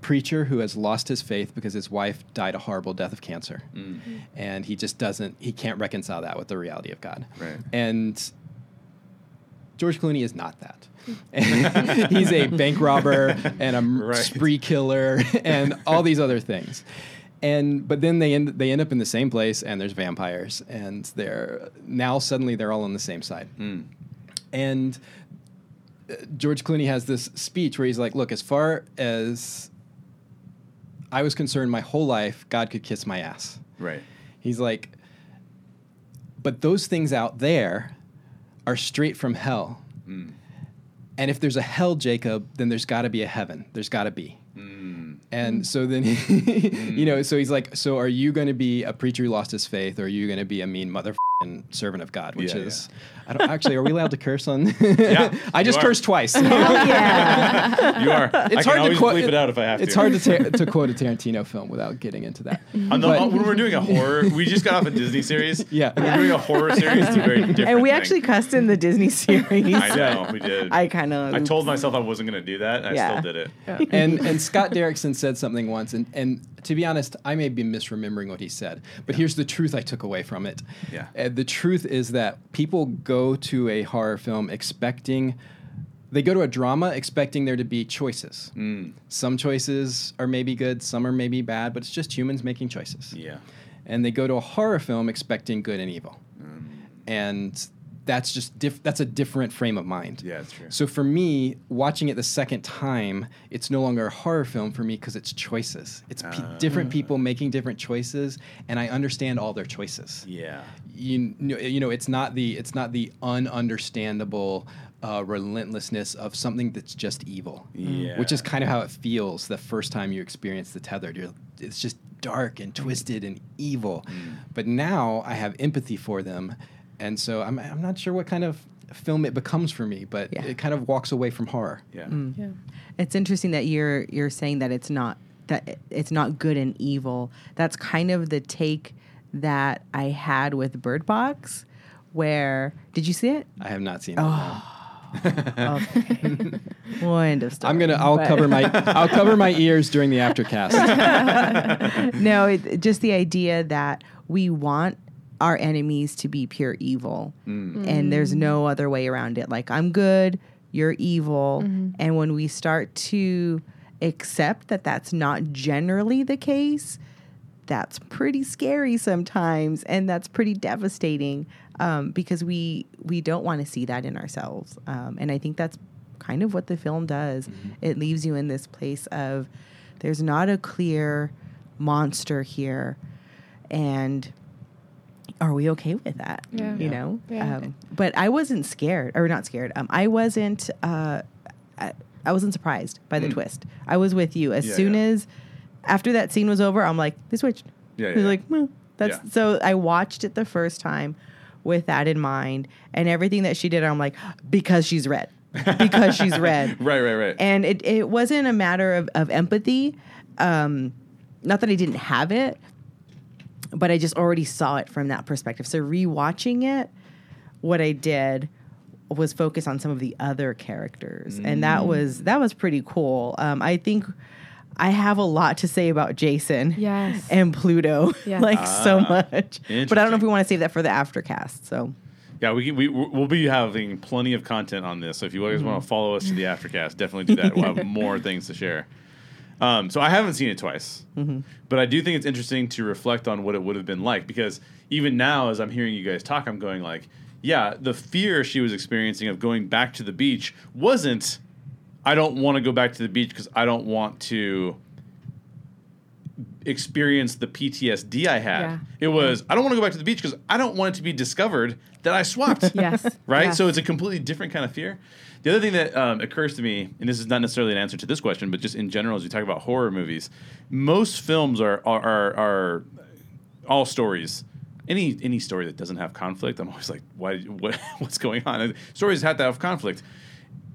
preacher who has lost his faith because his wife died a horrible death of cancer, Mm. and he just doesn't he can't reconcile that with the reality of God. Right. And George Clooney is not that. [LAUGHS] He's a bank robber and a [LAUGHS] Right. spree killer [LAUGHS] and all these other things. And but then they end they end up in the same place and there's vampires and they're now suddenly they're all on the same side. Mm. And uh, George Clooney has this speech where he's like, "Look, as far as I was concerned, my whole life, God could kiss my ass." Right. He's like, "But those things out there are straight from hell. Mm. And if there's a hell, Jacob, then there's got to be a heaven. There's got to be." Mm. And so then, [LAUGHS] you know, so he's like, so are you going to be a preacher who lost his faith, or are you going to be a mean mother servant of God? Which Yeah, is, I don't actually. Are we allowed to curse on? [LAUGHS] Yeah, [LAUGHS] I just cursed twice. Oh yeah. You are. [LAUGHS] I It's can hard to quote. bleep it out if I have it's to. hard to, ta- to quote a Tarantino film without getting into that. On the, But- when we're doing a horror, we just got off a Disney series. Yeah. When we're doing a horror series. It's a very different. and we thing. actually cussed in the Disney series. I know we did. I kind of. I told myself I wasn't going to do that, and I still did it. and and Scott Derrickson said something once, and and to be honest, I may be misremembering what he said, but here's the truth I took away from it. Yeah. Uh, the truth is that people go to a horror film expecting. They go to a drama expecting there to be choices. Mm. Some choices are maybe good, some are maybe bad, but it's just humans making choices. Yeah. and they go to a horror film expecting good and evil. And that's just diff- that's a different frame of mind. Yeah, that's true. So for me, watching it the second time, it's no longer a horror film for me because it's choices. It's pe- Ah. different people making different choices, and I understand all their choices. Yeah. You know, you know, it's not the it's not the ununderstandable uh, relentlessness of something that's just evil. Yeah. Which is kind of how it feels the first time you experience the tethered. You're, it's just dark and twisted and evil. Mm. But now I have empathy for them, and so I'm I'm not sure what kind of film it becomes for me, but Yeah. it kind of walks away from horror. Yeah. Mm. Yeah. It's interesting that you're you're saying that it's not that it's not good and evil. That's kind of the take that I had with Bird Box, where did you see it? I have not seen it. Oh. no. [LAUGHS] Okay. [LAUGHS] well, end of story. I'm gonna. I'll But- cover my. [LAUGHS] I'll cover my ears during the aftercast. no, it, just the idea that we want our enemies to be pure evil, and there's no other way around it. Like I'm good, you're evil, and when we start to accept that that's not generally the case, that's pretty scary sometimes, and that's pretty devastating um, because we we don't want to see that in ourselves, um, and I think that's kind of what the film does. It leaves you in this place of there's not a clear monster here, and are we okay with that? Yeah. You Yeah. know, Yeah. Um, but I wasn't scared, or not scared. Um, I wasn't. Uh, I, I wasn't surprised by the twist. I was with you as Mm. Yeah, soon yeah. as after that scene was over. I'm like, they switched. Yeah, I was yeah. like, well, that's Yeah. so. I watched it the first time with that in mind, and everything that she did, I'm like, because she's red, because she's [LAUGHS] red, Right, right, right. and it, it wasn't a matter of, of empathy. Um, not that I didn't have it, but I just already saw it from that perspective. So rewatching it, what I did was focus on some of the other characters, and that was that was pretty cool. Um, I think I have a lot to say about Jason, Yes. and Pluto, Yes. [LAUGHS] like so Ah, much. But I don't know if we want to save that for the aftercast. So Yeah, we, we we'll be having plenty of content on this. So if you guys want to follow us to the aftercast, definitely do that. We'll have [LAUGHS] more things to share. Um, so I haven't seen it twice, but I do think it's interesting to reflect on what it would have been like because even now, as I'm hearing you guys talk, I'm going like, yeah, the fear she was experiencing of going back to the beach wasn't. I don't want to go back to the beach because I don't want to experience the PTSD I had. Yeah. It was I don't want to go back to the beach because I don't want it to be discovered that I swapped. [LAUGHS] Yes. right? Yes. So it's a completely different kind of fear. The other thing that um, occurs to me, and this is not necessarily an answer to this question, but just in general, as we talk about horror movies, most films are are, are, are all stories. Any any story that doesn't have conflict, I'm always like, why? What, [LAUGHS] what's going on? And stories have to have conflict.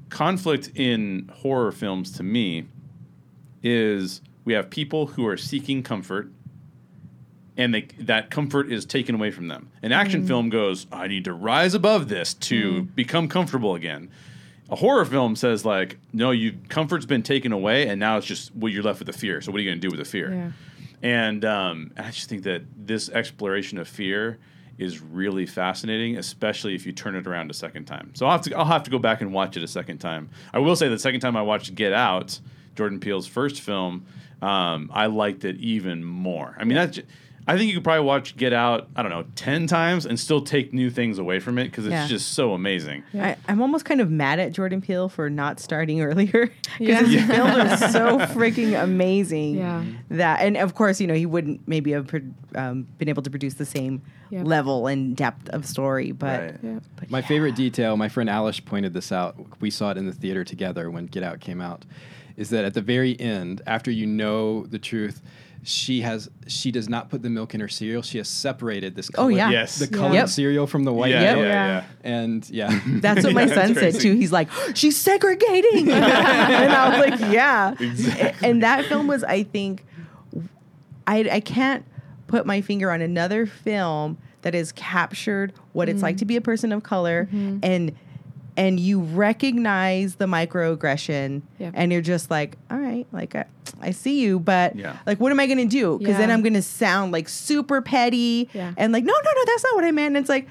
Conflict in horror films, to me, is we have people who are seeking comfort and they, that comfort is taken away from them. An action film goes, I need to rise above this to become comfortable again. A horror film says like, no, you comfort's been taken away, and now it's just well, you're left with the fear. So what are you going to do with the fear? Yeah. And um, I just think that this exploration of fear is really fascinating, especially if you turn it around a second time. So I'll have to I'll have to go back and watch it a second time. I will say the second time I watched Get Out, Jordan Peele's first film, um, I liked it even more. I mean, that's I think you could probably watch Get Out, I don't know, ten times and still take new things away from it because it's Yeah. just so amazing. I, I'm almost kind of mad at Jordan Peele for not starting [LAUGHS] earlier because Yeah. his films are [LAUGHS] so freaking amazing. Yeah. That and of course you know he wouldn't maybe have pro- um, been able to produce the same Yep. level and depth of story, but, Right. Yeah. but My yeah. favorite detail, my friend Alish pointed this out. We saw it in the theater together when Get Out came out. Is that at the very end, after you know the truth, she has she does not put the milk in her cereal. She has separated this. Oh, yeah. Yes. the colored Yep. cereal from the white. yeah, Yep. yeah, Yeah. yeah. And yeah, That's what my [LAUGHS] Yeah, son said too. He's like, she's segregating. [LAUGHS] and I was like, yeah. Exactly. And that film was, I think, I, I can't put my finger on another film that has captured what it's like to mm. be a person of color mm-hmm. and and you recognize the microaggression Yep. and you're just like all right like I, I see you but Yeah. like what am i going to do because then i'm going to sound like super petty Yeah. and like no no no that's not what i meant and it's like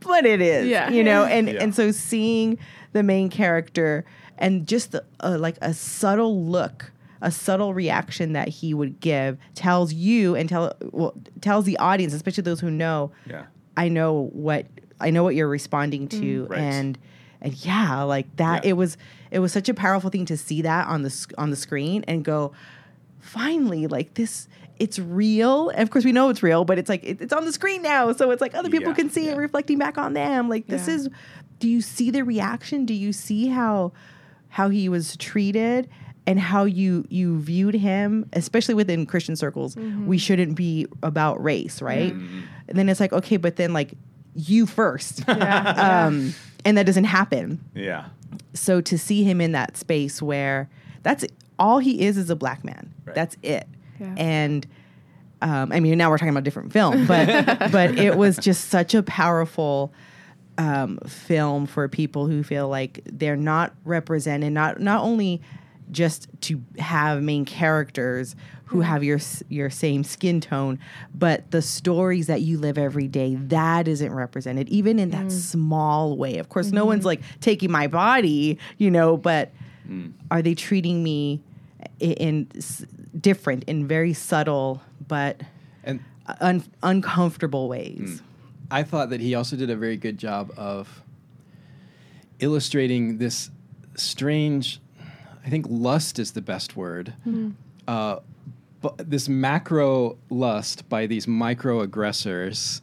but it is Yeah. you know and Yeah. and so seeing the main character and just the, uh, like a subtle look a subtle reaction that he would give tells you and tell well, tells the audience especially those who know Yeah. I know what I know what you're responding to, Right. and and yeah, like that. Yeah. It was it was such a powerful thing to see that on the sc- on the screen and go, finally, like this. It's real. And of course, we know it's real, but it's like it, it's on the screen now, so it's like other people Yeah, can see yeah. it reflecting back on them. Like this is. Do you see the reaction? Do you see how how he was treated? And how you you viewed him, especially within Christian circles, we shouldn't be about race, right? And then it's like, okay, but then like you first, [LAUGHS] Yeah. um, and that doesn't happen. Yeah. So to see him in that space where that's all he is is a black man. Right. That's it. Yeah. And um, I mean, now we're talking about a different film, but [LAUGHS] but it was just such a powerful um, film for people who feel like they're not represented, not not only just to have main characters who hmm. have your your same skin tone, but the stories that you live every day that isn't represented, even in that hmm. small way. Of course, no one's mm-hmm. like taking my body, you know, but hmm. are they treating me i- in s- different, in very subtle but And un- uncomfortable ways? I thought that he also did a very good job of illustrating this strange. I think lust is the best word. Uh, but this macro lust by these micro aggressors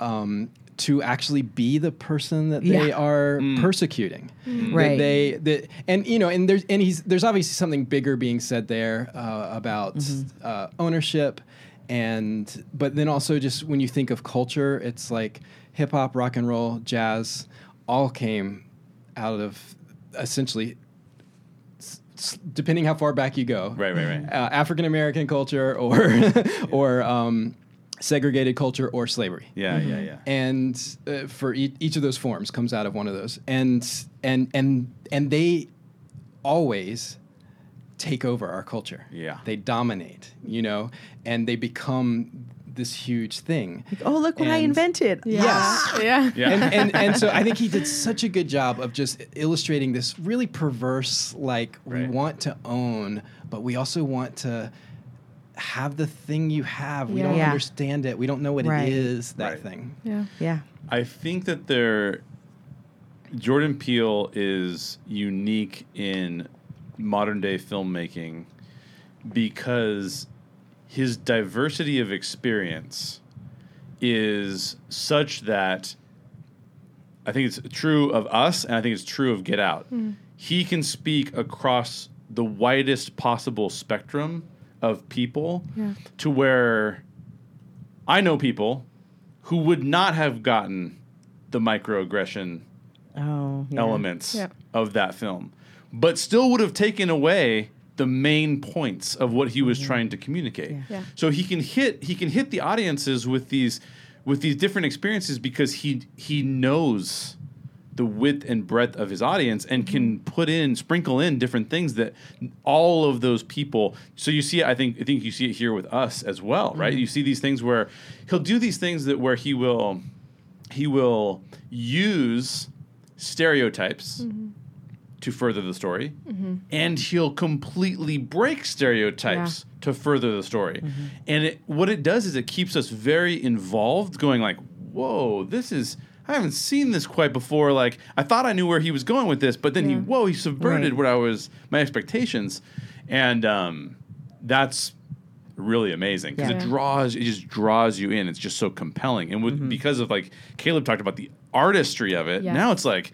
um, to actually be the person that they Yeah. are persecuting. That Right. they that and you know and there's and he's there's obviously something bigger being said there uh, about uh, ownership and but then also just when you think of culture it's like hip hop rock and roll jazz all came out of essentially s- s- depending how far back you go Right, right, right. uh, African American culture or [LAUGHS] or um, segregated culture or slavery Yeah, yeah, yeah. and uh, for each, each of those forms comes out of one of those and and and and they always take over our culture Yeah. they dominate you know and they become this huge thing Like, oh, look what I And- invented. Yes. Yeah. Yeah. and, and and so I think he did [LAUGHS] such a good job of just illustrating this really perverse like we want to own, but we also want to have the thing you have. We Yeah. don't Yeah. understand it. We don't know what Right. it is. That Right. thing. Yeah. Yeah. I think that there, Jordan Peele is unique in modern day filmmaking because his diversity of experience is such that I think it's true of us and I think it's true of Get Out. Hmm. He can speak across the widest possible spectrum of people Yeah. to where I know people who would not have gotten the microaggression Oh, yeah. elements Yeah. of that film, but still would have taken away the main points of what he was mm-hmm. trying to communicate. Yeah. Yeah. So he can hit he can hit the audiences with these with these different experiences because he he knows the width and breadth of his audience and can mm-hmm. put in sprinkle in different things that all of those people so you see i think i think you see it here with us as well right mm-hmm. you see these things where he'll do these things that where he will he will use stereotypes to further the story. Mm-hmm. And he'll completely break stereotypes to further the story. Mm-hmm. And it, what it does is it keeps us very involved going like whoa this is i haven't seen this quite before. Like i thought i knew where he was going with this but then he whoa he subverted Right. what i was my expectations. And um, that's really amazing because Yeah. it draws it just draws you in. It's just so compelling. And with mm-hmm. because of like caleb talked about the artistry of it Yeah. now it's like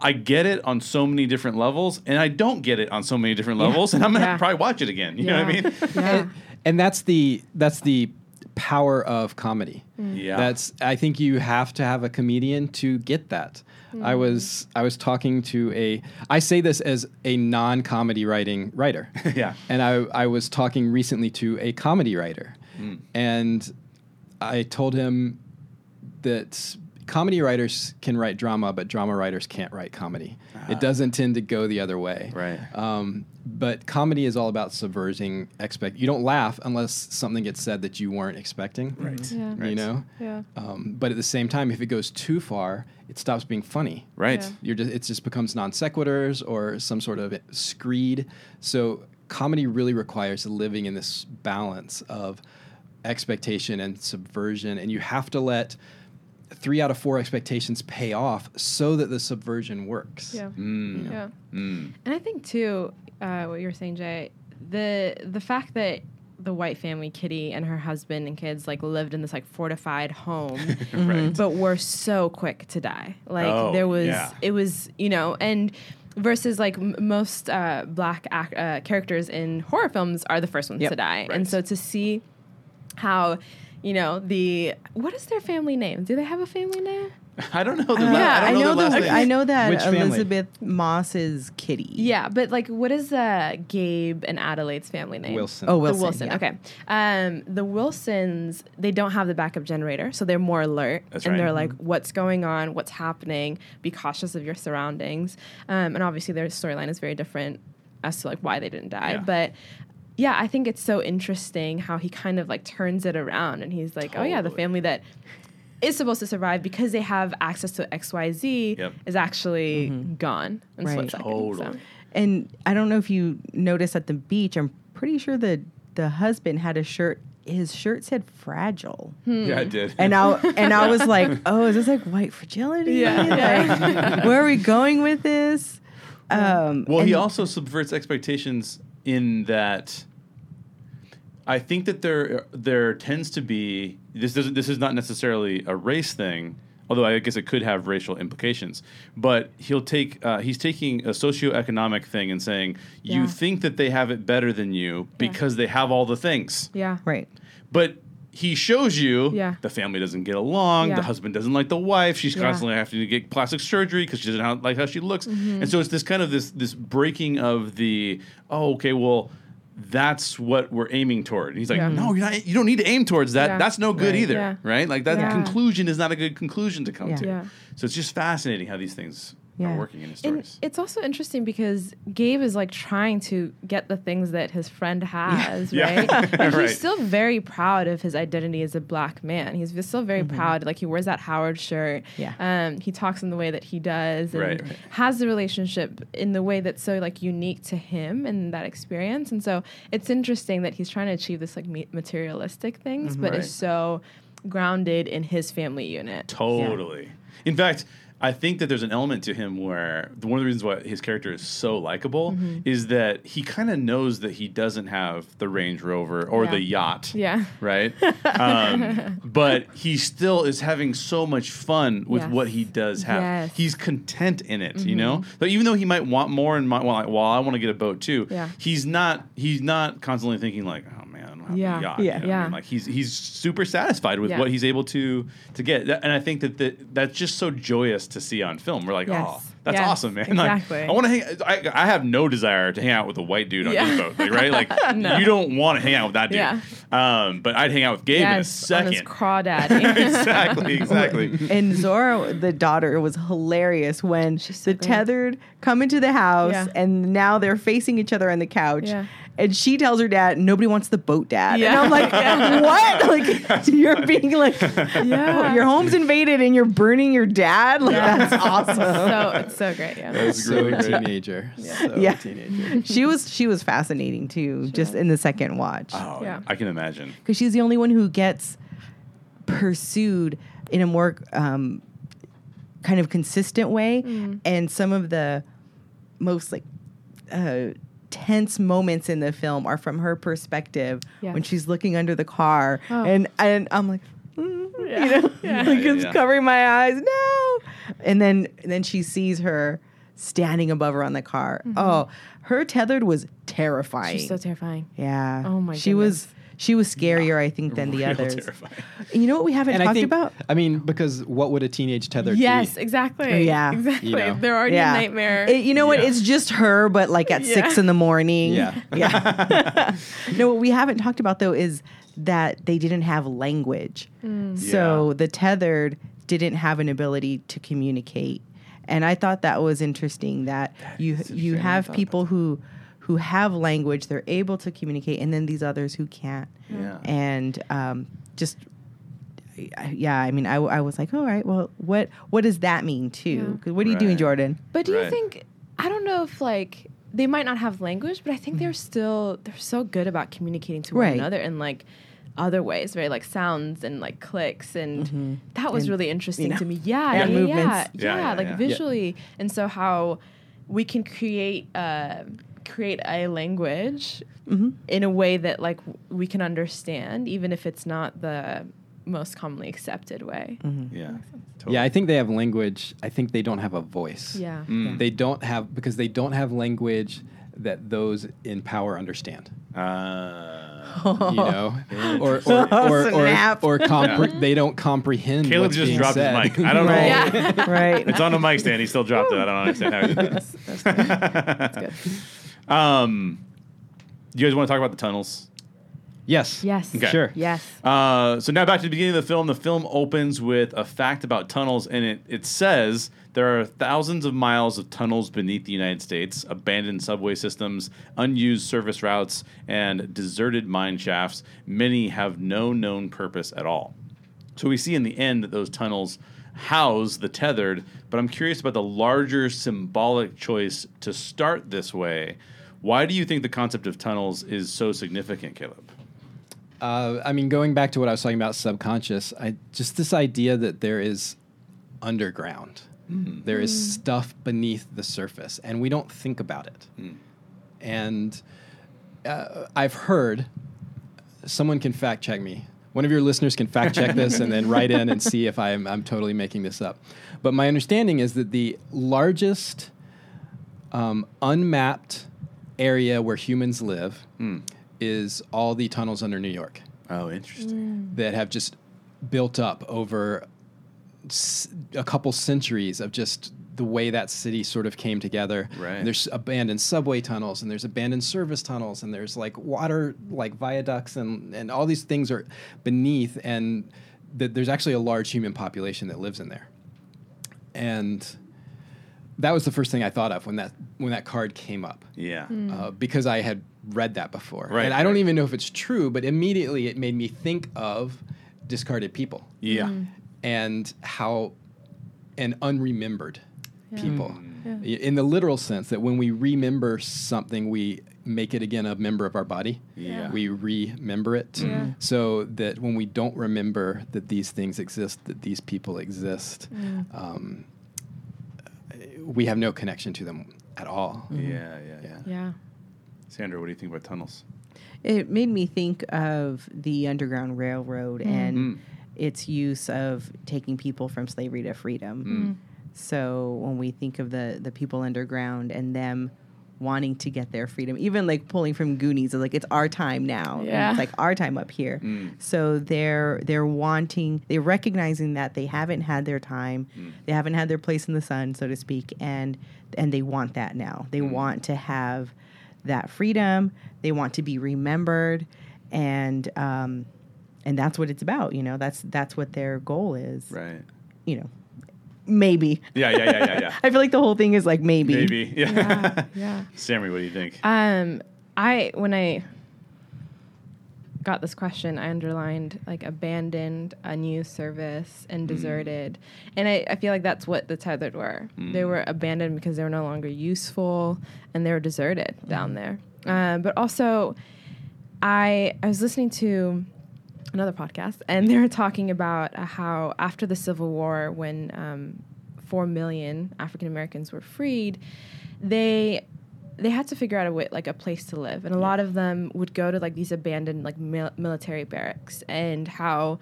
I get it on so many different levels, and I don't get it on so many different levels, and I'm gonna Yeah. probably watch it again. You know what I mean? Yeah. And, and that's the that's the power of comedy. Mm. Yeah. That's I think you have to have a comedian to get that. I mm. was I was talking to a I say this as a non-comedy writing writer. [LAUGHS] Yeah. And I I was talking recently to a comedy writer. Mm. And I told him that comedy writers can write drama, but drama writers can't write comedy. It doesn't tend to go the other way. Right. Um, but comedy is all about subverting expect. You don't laugh unless something gets said that you weren't expecting. Right. Yeah. You know. Yeah. Um, but at the same time, if it goes too far, it stops being funny. Right. Yeah. You're just it just becomes non sequiturs or some sort of screed. So comedy really requires living in this balance of expectation and subversion, and you have to let three out of four expectations pay off so that the subversion works. Yeah. Mm. Yeah. Mm. And I think too, uh, what you were saying, Jay, the the fact that the white family, Kitty and her husband and kids, like lived in this like fortified home, [LAUGHS] Right. but were so quick to die. Like Oh, there was, yeah. it was, you know, and versus like m- most uh, black ac- uh, characters in horror films are the first ones Yep. to die, Right. and so to see how. You know the what is their family name? Do they have a family name? [LAUGHS] I don't know. The Uh, la- Yeah, I don't know, know their last the, name. I know that Which family? Elisabeth Moss is Kitty. Yeah, but like, what is uh, Gabe and Adelaide's family name? Wilson. Oh, Wilson. the Wilson. yeah. Okay. Um, the Wilsons, they don't have the backup generator, so they're more alert. That's and right. they're like, what's going on? What's happening? Be cautious of your surroundings. Um, and obviously, their storyline is very different as to like why they didn't die. Yeah. But yeah, I think it's so interesting how he kind of like turns it around and he's like, oh yeah, the family that is supposed to survive because they have access to XYZ Yep. is actually gone in a Right. split second. Totally. So. And I don't know if you noticed at the beach, I'm pretty sure the the husband had a shirt. His shirt said fragile. yeah, I did. And I and I was like, [LAUGHS] oh, is this like white fragility? Yeah. Like, where are we going with this? Um, Well, he also subverts expectations in that I think that there there tends to be this doesn't this is not necessarily a race thing, although I guess it could have racial implications. But he'll take uh, he's taking a socioeconomic thing and saying you Yeah. think that they have it better than you because they have all the things, Yeah. right. but he shows you Yeah. the family doesn't get along. Yeah. The husband doesn't like the wife. She's Yeah. constantly having to get plastic surgery because she doesn't like how she looks. Mm-hmm. And so it's this kind of this this breaking of the oh okay well that's what we're aiming toward. And he's like Yeah. no you're not, you don't need to aim towards that. Yeah. That's no good Right. either. Yeah. Right like that conclusion is not a good conclusion to come to. Yeah. So it's just fascinating how these things Yeah. are working in his And stories. it's also interesting because Gabe is like trying to get the things that his friend [LAUGHS] has, Yeah. right? [LAUGHS] But Right. he's still very proud of his identity as a black man. He's still very proud. Like he wears that Howard shirt. Yeah. Um, he talks in the way that he does and Right, right. has the relationship in the way that's so like unique to him and that experience. And so it's interesting that he's trying to achieve this like materialistic things, but Right. is so grounded in his family unit. Totally. In fact, I think that there's an element to him where one of the reasons why his character is so likable Mm-hmm. is that he kind of knows that he doesn't have the Range Rover or Yeah. the yacht. Yeah. Right? [LAUGHS] um, but he still is having so much fun with Yes. what he does have. Yes. Mm-hmm. He's content in it, you know? So even though he might want more and might, well, like, well, I want to get a boat too, Yeah. he's not he's not constantly thinking like, oh man, I don't have Yeah. a yacht. Yeah. you know what I Yeah. mean? Like he's he's super satisfied with Yeah. what he's able to to get, That- and I think that the, that's just so joyous to see on film. We're like, Yes. oh, that's Yes, awesome, man! [LAUGHS] Like. I want to hang. I, I have no desire to hang out with a white dude on Yeah. his boat, like, right? Like [LAUGHS] No. you don't want to hang out with that dude. Yeah. Um, but I'd hang out with Gabe in a Yes, on his second. [LAUGHS] crawdaddy. exactly, exactly. And Zora, the daughter, was hilarious when She's so the great. tethered come into the house Yeah. and now they're facing each other on the couch. Yeah. And she tells her dad, nobody wants the boat dad. Yeah. And I'm like, [LAUGHS] what? Like, [LAUGHS] you're being like, Yeah. your home's invaded and you're burning your dad? Like, Yeah. that's awesome. so it's so great. Yeah. That's so really great. teenager. So Yeah. teenager. she was she was fascinating too, just in the second watch. Oh, Yeah. I can imagine. because she's the only one who gets pursued in a more um, kind of consistent way. Mm. And some of the most like uh, tense moments in the film are from her perspective Yes. when she's looking under the car, Oh. and and I'm like. "Mm," Yeah. You know, [LAUGHS] Yeah. like Yeah, it's yeah. covering my eyes. No, and then and then she sees her standing above her on the car. Oh, her tethered was terrifying. Mm-hmm. She's so terrifying. Yeah. Oh my God. She was goodness. She was scarier, I think, than the Real others. terrifying. And you know what we haven't And I talked think, about? I mean, because what would a teenage tether do? Yes, be? exactly. Yeah. [LAUGHS] Exactly. You know. They're already yeah. a nightmare. It- you know what? Yeah. It's just her, but like at Yeah. six in the morning. Yeah. [LAUGHS] Yeah. [LAUGHS] no, what we haven't talked about though is that they didn't have language. Mm. So Yeah. the tethered didn't have an ability to communicate. And I thought that was interesting that, you you have thought people who who have language, they're able to communicate, and then these others who can't. Yeah. and um, just yeah i mean I, I was like all right well what what does that mean too Yeah. 'Cause what are you doing jordan but do you think I don't know if like they might not have language, but I think they're still they're so good about communicating to Right. one another and like other ways, very like sounds and like clicks, and that was And, really interesting know, to me. Yeah, and yeah, yeah, yeah, Yeah, yeah, like yeah. visually, and so how we can create uh, create a language Mm-hmm. in a way that like w- we can understand, even if it's not the most commonly accepted way. Mm-hmm. Yeah. Yeah, I think they have language. I think they don't have a voice. Yeah. Mm. They don't have because they don't have language that those in power understand. Uh, You know, [LAUGHS] or or [LAUGHS] or, or, Snap. or compre- they don't comprehend. Caleb what's just being dropped said. his mic. I don't know. Right. [LAUGHS] Yeah. right. It's on the mic stand. He still dropped it. I don't understand how he did that. That's, that's good. good. Um, you guys want to talk about the tunnels? yes. Yes. Okay. Sure. Yes. Uh, so now back to the beginning of the film. The film opens with a fact about tunnels, and it, it says there are thousands of miles of tunnels beneath the United States, abandoned subway systems, unused service routes, and deserted mine shafts. Many have no known purpose at all. So we see in the end that those tunnels house the tethered, but I'm curious about the larger symbolic choice to start this way. Why do you think the concept of tunnels is so significant, Caleb? Uh, I mean, going back to what I was talking about, subconscious. I just this idea that there is underground, there is stuff beneath the surface, and we don't think about it. And uh, I've heard someone can fact check me. One of your listeners can fact check this and then write in and see if I'm, I'm totally making this up. But my understanding is that the largest um, unmapped area where humans live hmm. is all the tunnels under New York Oh, interesting. Mm. that have just built up over a couple centuries of just the way that city sort of came together. Right. And there's abandoned subway tunnels and there's abandoned service tunnels and there's like water like viaducts and and all these things are beneath and th- there's actually a large human population that lives in there. And that was the first thing I thought of when that when that card came up Yeah. uh, because I had read that before. Right, and I don't right. even know if it's true, but immediately it made me think of discarded people Yeah. and how and unremembered people. Yeah. In the literal sense that when we remember something, we make it again a member of our body. Yeah. We remember it. Yeah. So that when we don't remember that these things exist, that these people exist, Mm. um, we have no connection to them at all. Yeah, mm-hmm. yeah, yeah. Yeah. Sandra, what do you think about tunnels? It made me think of the Underground Railroad mm. and Mm. its use of taking people from slavery to freedom. Mm. So when we think of the the people underground and them wanting to get their freedom, even like pulling from Goonies, like it's our time now. Yeah. It's like our time up here. Mm. So they're they're wanting, they're recognizing that they haven't had their time, they haven't had their place in the sun, so to speak, and and they want that now. They want to have that freedom. They want to be remembered, and um, and that's what it's about. You know, that's that's what their goal is. Right. You know, maybe. Yeah, yeah, yeah, yeah, yeah. [LAUGHS] I feel like the whole thing is like maybe. Maybe. Yeah. Yeah. yeah. [LAUGHS] Sammy, what do you think? Um, I when I got this question, I underlined like abandoned, unused service, and deserted, and I, I feel like that's what the tethered were. They were abandoned because they were no longer useful, and they were deserted down there. Um, but also, I I was listening to another podcast, and they were talking about uh, how after the Civil War, when um, four million African Americans were freed, they they had to figure out a way, like a place to live, and a lot of them would go to like these abandoned like mil- military barracks, and how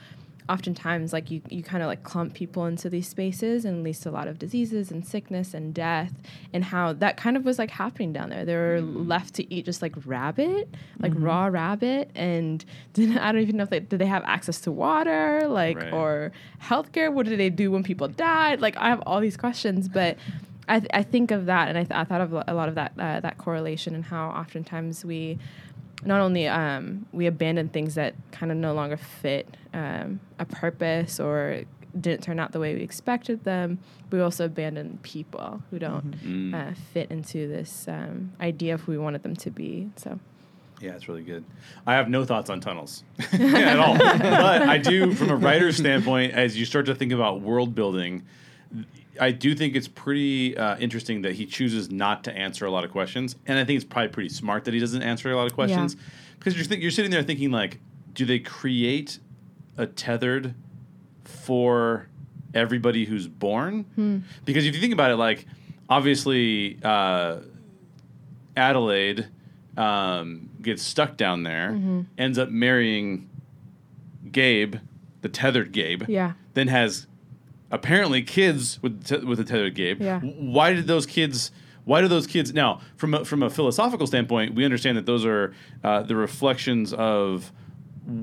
oftentimes like you, you kind of like clump people into these spaces and leads to a lot of diseases and sickness and death and how that kind of was like happening down there. They were left to eat just like rabbit like raw rabbit and [LAUGHS] didn't, i don't even know if they did they have access to water like Right. or healthcare? What did they do when people died? Like i have all these questions but I, th- I think of that, and I, th- I thought of a lot of that uh, that correlation and how oftentimes we not only um, we abandon things that kind of no longer fit um, a purpose or didn't turn out the way we expected them, we also abandon people who don't Mm. uh, fit into this um, idea of who we wanted them to be. So Yeah, it's really good. I have no thoughts on tunnels [LAUGHS] [LAUGHS] at all. but I do, from a writer's standpoint, as you start to think about world building, I do think it's pretty uh, interesting that he chooses not to answer a lot of questions. And I think it's probably pretty smart that he doesn't answer a lot of questions. Because you're, th- you're sitting there thinking, like, do they create a tethered for everybody who's born? Because if you think about it, like obviously uh, Adelaide um, gets stuck down there, Mm-hmm. ends up marrying Gabe, the tethered Gabe. Yeah. Then has apparently kids with te- with the tethered Gabe. Yeah. Why did those kids? Why do those kids now? From a, from a philosophical standpoint, we understand that those are uh, the reflections of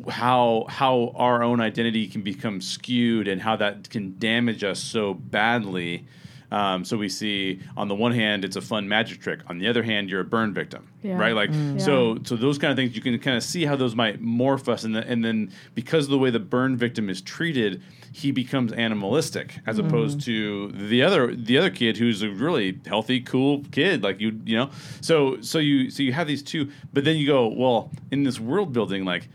how how our own identity can become skewed and how that can damage us so badly. Um, so we see on the one hand it's a fun magic trick, on the other hand you're a burn victim, Yeah. right? Like Mm. so so those kind of things you can kind of see how those might morph us, and, the, and then because of the way the burn victim is treated, he becomes animalistic as mm-hmm. opposed to the other the other kid who's a really healthy, cool kid, like you you know. So so you so you have these two, but then you go well in this world building like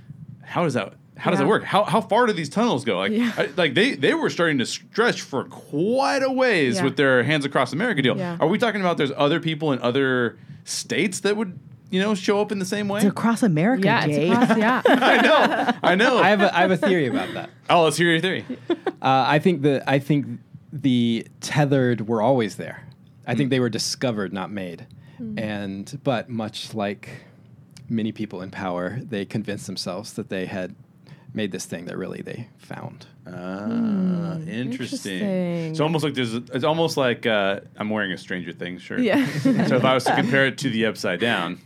how does that how does Yeah. that work? How, how far do these tunnels go? Like, Yeah. I- like they, they were starting to stretch for quite a ways Yeah. with their Hands Across America deal. Are we talking about there's other people in other states that would you know show up in the same way? It's across America, Yeah, Jay. it's across, [LAUGHS] yeah. I know, I know. I have a, I have a theory about that. oh, let's hear your theory. [LAUGHS] Uh, I think the I think the tethered were always there. I think they were discovered, not made. And but much like many people in power, they convinced themselves that they had made this thing that really they found. Ah, interesting. interesting. It's almost like there's. A, it's almost like uh, I'm wearing a Stranger Things shirt. Yeah. so if I was to [LAUGHS] compare it to the Upside Down,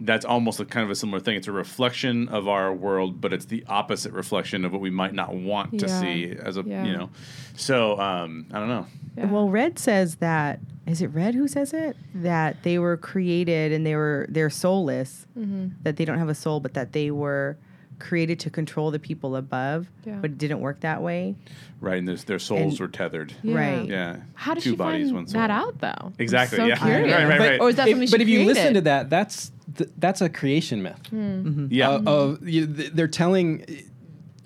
that's almost a kind of a similar thing. It's a reflection of our world, but it's the opposite reflection of what we might not want to Yeah. see as a Yeah. you know. So um, I don't know. Yeah. Well, Red says that is it Red who says it that they were created and they were they're soulless, Mm-hmm. that they don't have a soul, but that they were created to control the people above, Yeah. but it didn't work that way. Right, and their souls And- were tethered. Yeah. Right. Yeah. How did Two she bodies, one find soul. that out though? Exactly, I'm yeah. so curious. Right, right, right. Or is that If- something but she if you listen to that, that's th- that's a creation myth. Yeah. uh, of you, th- they're telling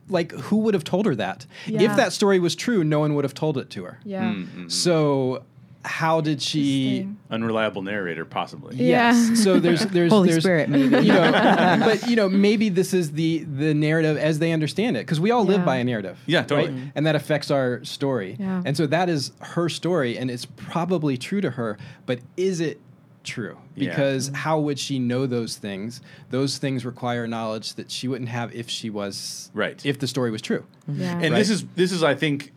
like who would have told her that Yeah. if that story was true no one would have told it to her Yeah. Mm-hmm. so how did she Unreliable narrator, possibly. Yeah. yes so there's there's Holy there's, Spirit, maybe. you know [LAUGHS] but you know maybe this is the the narrative as they understand it because we all live by a narrative Yeah, totally. right? Mm-hmm. and that affects our story Yeah. and so that is her story and it's probably true to her but is it true Yeah. because mm-hmm. how would she know those things those things require knowledge that she wouldn't have if she was Right. if the story was true Yeah. And Right. this is this is I think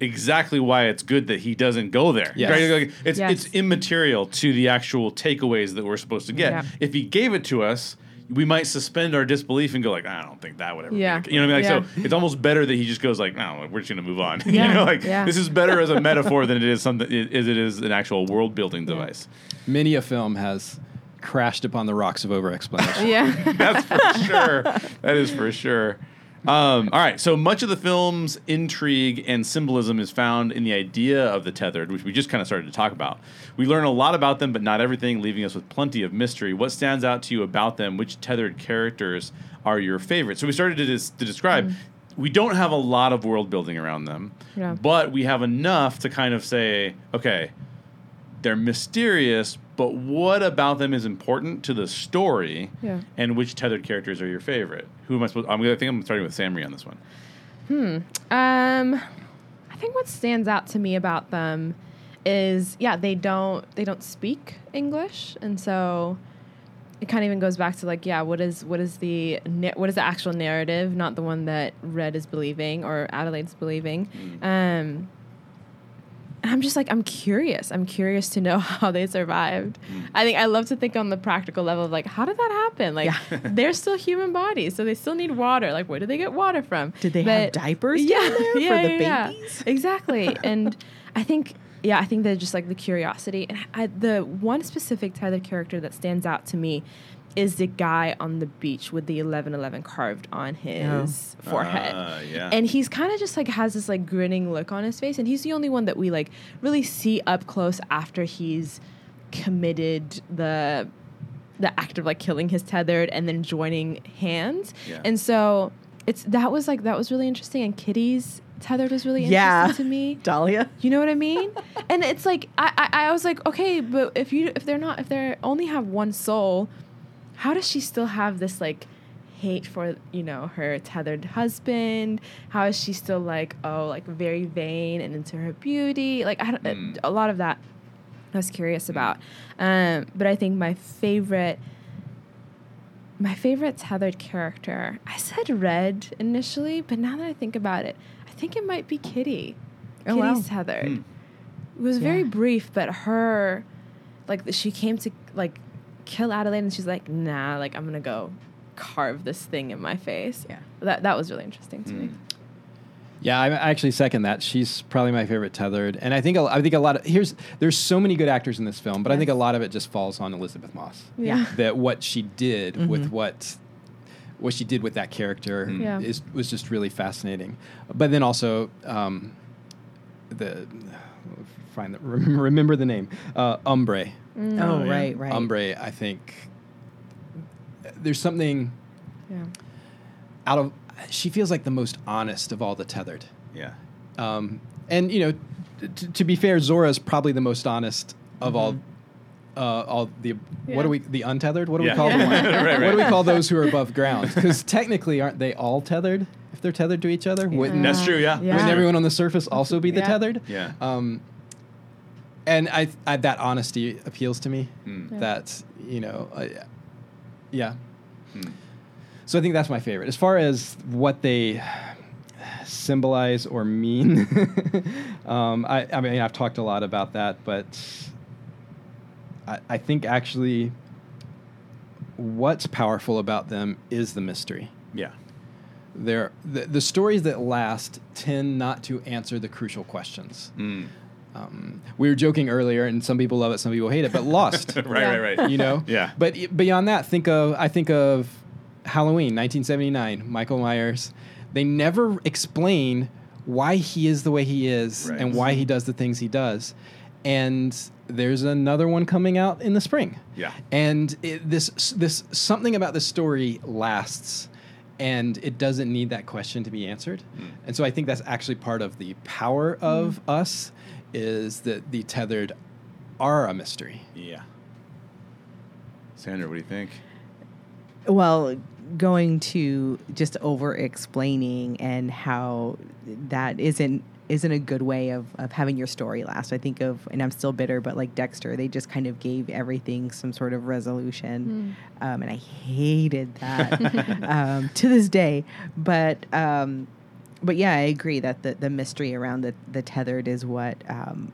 exactly why it's good that he doesn't go there. Yes. Right? Like, it's Yes. it's immaterial to the actual takeaways that we're supposed to get. Yeah. If he gave it to us, we might suspend our disbelief and go like, I don't think that would ever. be Yeah. the ca-" You know what I mean? Like, Yeah. So it's almost better that he just goes like, No, we're just gonna move on. [LAUGHS] Yeah. you know, like Yeah. this is better as a [LAUGHS] metaphor than it is something as it is an actual world building device. many a film has crashed upon the rocks of over explanation yeah. [LAUGHS] That's for sure. That is for sure. Um, all right. So much of the film's intrigue and symbolism is found in the idea of the tethered, which we just kind of started to talk about. We learn a lot about them, but not everything, leaving us with plenty of mystery. What stands out to you about them? Which tethered characters are your favorite? So we started to, dis- to describe. We don't have a lot of world building around them, Yeah. but we have enough to kind of say, okay, they're mysterious, but what about them is important to the story? Yeah. And which tethered characters are your favorite? Who am I supposed? I'm gonna I think I'm starting with Sammy on this one. Hmm. Um, I think what stands out to me about them is yeah they don't they don't speak English, and so it kind of even goes back to like yeah what is what is the what is the actual narrative, not the one that Red is believing or Adelaide's believing. Um, and I'm just like I'm curious. I'm curious to know [LAUGHS] how they survived. Mm. I think I love to think on the practical level of like how did that happen? Like [LAUGHS] they're still human bodies, so they still need water. Like where do they get water from? Did they have diapers Yeah, [LAUGHS] yeah, for the yeah, babies? Exactly. and I think yeah, I think that just like the curiosity and I, the one specific tethered character that stands out to me is the guy on the beach with the 1111 carved on his forehead. Ah, yeah. And he's kind of just like has this like grinning look on his face and he's the only one that we like really see up close after he's committed the the act of like killing his tethered and then joining hands. Yeah. And so it's that was like that was really interesting and Kitty's tethered was really Yeah. interesting to me. [LAUGHS] Dahlia. You know what I mean? and it's like I, I I was like, okay, but if you if they're not if they only have one soul, how does she still have this like hate for you know her tethered husband. How is she still like oh like very vain and into her beauty? Like I don't, Mm. a lot of that I was curious about. Um, but I think my favorite my favorite tethered character, I said Red initially, but now that I think about it, I think it might be Kitty. Oh, Kitty's wow. tethered. Hmm. It was very brief, but her, like, she came to like kill Adelaide, and she's like, "Nah, like I'm gonna go carve this thing in my face." Yeah. that that was really interesting to me. Mm. Yeah, I I actually second that. She's probably my favorite tethered, and I think a, I think a lot of here's there's so many good actors in this film, but I think a lot of it just falls on Elisabeth Moss. Yeah. That what she did Mhm. with what what she did with that character Mm. Yeah. is was just really fascinating. But then also um, the [SIGHS] find the, [LAUGHS] remember the name uh, Umbrae. Mm. Oh, yeah. right, right. Umbrae, I think there's something Yeah. out of she feels like the most honest of all the tethered. Yeah. Um, and you know, t- to be fair, Zora is probably the most honest of all. Uh, all the what Yeah. do we the untethered? What do Yeah. we call Yeah. the one? Right, What do we call those who are above ground? Because technically, aren't they all tethered? If they're tethered to each other, wouldn't That's true, yeah. Yeah. wouldn't everyone on the surface also be the Yeah. tethered? Yeah. Um, and I, I that honesty appeals to me. Mm. Yeah. That you know, uh, yeah. Mm. So I think that's my favorite. As far as what they symbolize or mean, [LAUGHS] um, I, I mean, I've talked a lot about that, but I, I think actually what's powerful about them is the mystery. Yeah. They're, the, the stories that last tend not to answer the crucial questions. Mm. Um, we were joking earlier, and some people love it, some people hate it, but [LAUGHS] Lost. right, Yeah. right, right. you know Yeah. but y- beyond that think of i think of halloween 1979 michael myers they never explain why he is the way he is Right. and why he does the things he does and there's another one coming out in the spring Yeah. and it, this this something about the story lasts and it doesn't need that question to be answered Mm. and so i think that's actually part of the power of us is that the tethered are a mystery Yeah. Sandra, what do you think? Well, going to just over explaining and how that isn't isn't a good way of, of having your story last. I think of and I'm still bitter, but like Dexter, they just kind of gave everything some sort of resolution. Um, and I hated that [LAUGHS] um, to this day. But um, but yeah, I agree that the, the mystery around the, the tethered is what um,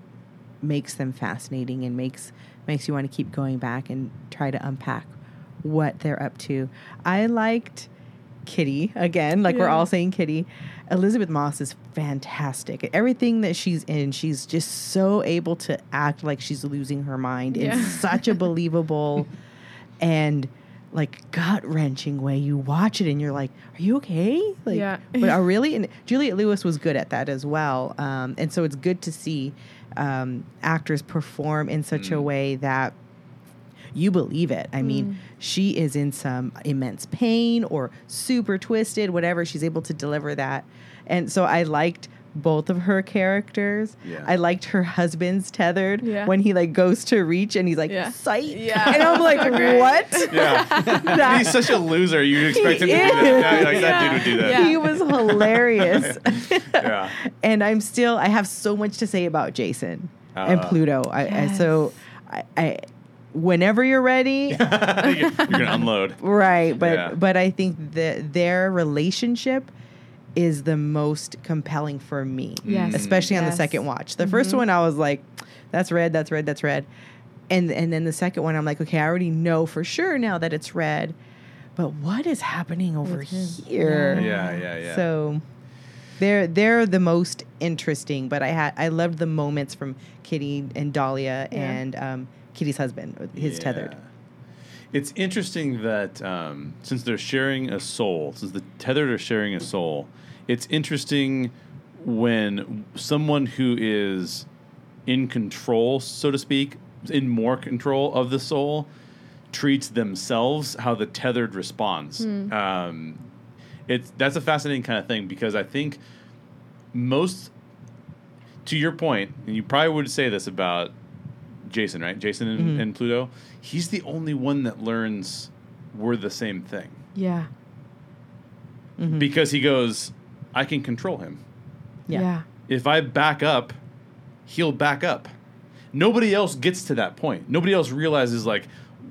makes them fascinating and makes makes you want to keep going back and try to unpack what they're up to. I liked Kitty again, like we're all saying Kitty. Elisabeth Moss is fantastic. Everything that she's in, she's just so able to act like she's losing her mind in such a [LAUGHS] believable and like gut wrenching way. You watch it and you're like, "Are you okay?" Like, Yeah. [LAUGHS] but are really? And Juliette Lewis was good at that as well. Um, and so it's good to see um, actors perform in such a Mm. way that you believe it. I mean, she is in some immense pain or super twisted, whatever. She's able to deliver that. And so I liked both of her characters. Yeah. I liked her husband's tethered Yeah. when he like goes to reach and he's like, Yeah. sight. Yeah. And I'm like, [LAUGHS] what? [LAUGHS] Yeah. [LAUGHS] That- He's such a loser. You expect him He to do that. is. Yeah, like, that dude would do that. Yeah. He was hilarious. Yeah. and I'm still I have so much to say about Jason and Uh, Pluto. I, I so I, I whenever you're ready, You're gonna unload. right? But Yeah. but I think that their relationship is the most compelling for me, Yes. especially on the second watch. The first Mhm. one I was like, that's red, that's red, that's red, and and then the second one I'm like, okay, I already know for sure now that it's red, but what is happening over With him. here? Yeah, yeah, yeah. So they're they're the most interesting, but I had I loved the moments from Kitty and Dahlia Yeah. and um, Kitty's husband, his tethered. It's interesting that um, since they're sharing a soul, since the tethered are sharing a soul, it's interesting when someone who is in control, so to speak, in more control of the soul, treats themselves how the tethered responds. Um, it's that's a fascinating kind of thing because I think most, to your point, and you probably would say this about Jason, right? Jason and, Mhm. and Pluto. He's the only one that learns we're the same thing. Yeah. because he goes, I can control him. Yeah. yeah. If I back up, he'll back up. Nobody else gets to that point. Nobody else realizes like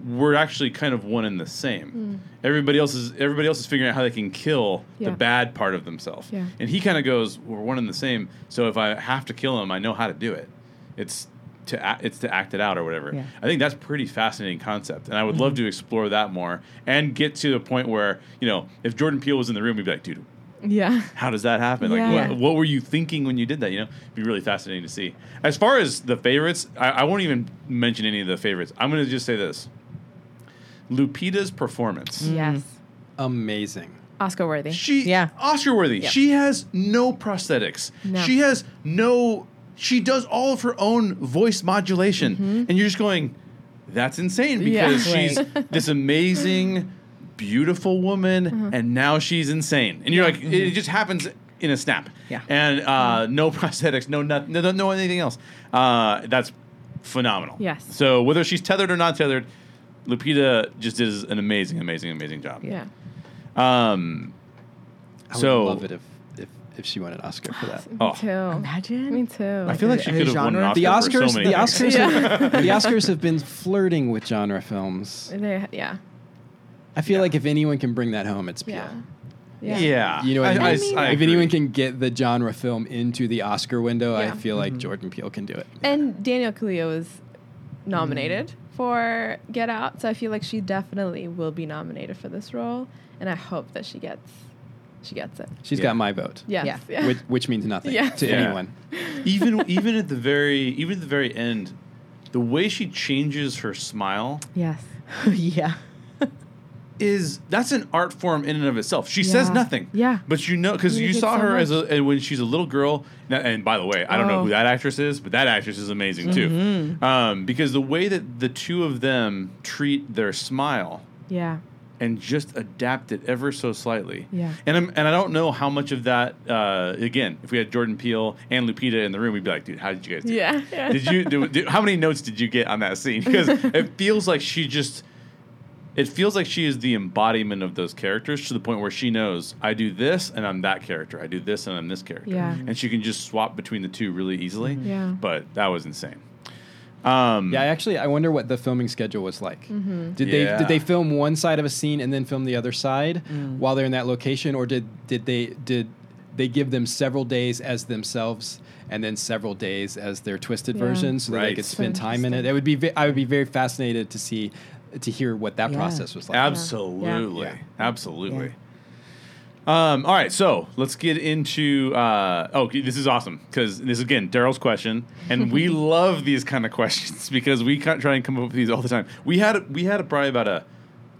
we're actually kind of one and the same. Hmm. Everybody else is everybody else is figuring out how they can kill Yeah. the bad part of themselves. Yeah. And he kind of goes, "We're one and the same. So if I have to kill him, I know how to do it. It's to a- it's to act it out or whatever." Yeah. I think that's pretty fascinating concept, and I would love mm-hmm. to explore that more and get to the point where you know if Jordan Peele was in the room, he'd be like, "Dude, Yeah. how does that happen? Like, Yeah. what, what were you thinking when you did that? You know, It'd be really fascinating to see. As far as the favorites, I, I won't even mention any of the favorites. I'm going to just say this: Lupita's performance. Yes. Amazing. Oscar worthy. She, Yeah. Oscar worthy. Yeah. She has no prosthetics. No. She has no. She does all of her own voice modulation, and you're just going, "That's insane!" Mm-hmm. Yeah. Because she's this amazing, beautiful woman, Mm-hmm. and now she's insane, and you're like, it just happens in a snap. Yeah. And uh, no [LAUGHS] prosthetics, no nothing, no, no anything else. Uh, that's phenomenal. Yes. So whether she's tethered or not tethered, Lupita just does an amazing, amazing, amazing job. Yeah. Um. I so would love it if, if, if she won an Oscar for that. Me Oh. too. Imagine. Me too. I feel like she a could have won an genre? Oscar The for Oscars, so many the. Oscars, Yeah. have, [LAUGHS] the Oscars have been flirting with genre films. They, yeah. I feel like if anyone can bring that home, it's Peele. Yeah. Yeah. Yeah. You know what I, I, mean? I, I if agree. anyone can get the genre film into the Oscar window, I Yeah. feel like mm-hmm. Jordan Peele can do it. And Daniel Kaluuya was nominated mm-hmm. for Get Out, so I feel like she definitely will be nominated for this role, and I hope that she gets she gets it. She's Yeah. got my vote, Yes. Yeah. Yeah. which, which means nothing Yeah. to Yeah. anyone. [LAUGHS] even even at the very even at the very end, the way she changes her smile yes. [LAUGHS] yeah. Is that's an art form in and of itself. She says nothing. Yeah. But you know, because you saw so her as a and when she's a little girl. now- And by the way, I don't know Oh. who that actress is, but that actress is amazing too. Mm-hmm. Um, because the way that the two of them treat their smile Yeah. and just adapt it ever so slightly. Yeah. And I'm, and I don't know how much of that. Uh, again, if we had Jordan Peele and Lupita in the room, we'd be like, dude, how did you guys do? Yeah. yeah. Did you do, do- how many notes did you get on that scene? Because [LAUGHS] it feels like she just it feels like she is the embodiment of those characters to the point where she knows I do this and I'm that character. I do this and I'm this character. Yeah. And she can just swap between the two really easily. Yeah. But that was insane. Um, Yeah, I actually, I wonder what the filming schedule was like. Mm-hmm. Did Yeah. they did they film one side of a scene and then film the other side while they're in that location, or did did they did they give them several days as themselves and then several days as their twisted Yeah. version, so that they could So spend time in it? It would be ve- I would be very fascinated to see to hear what that Yeah. process was like. Absolutely. Yeah. Absolutely. Um, all right, so let's get into. Uh, oh, this is awesome because this is again Daryl's question, and we [LAUGHS] love these kind of questions [LAUGHS] because we can't try and come up with these all the time. We had we had probably about a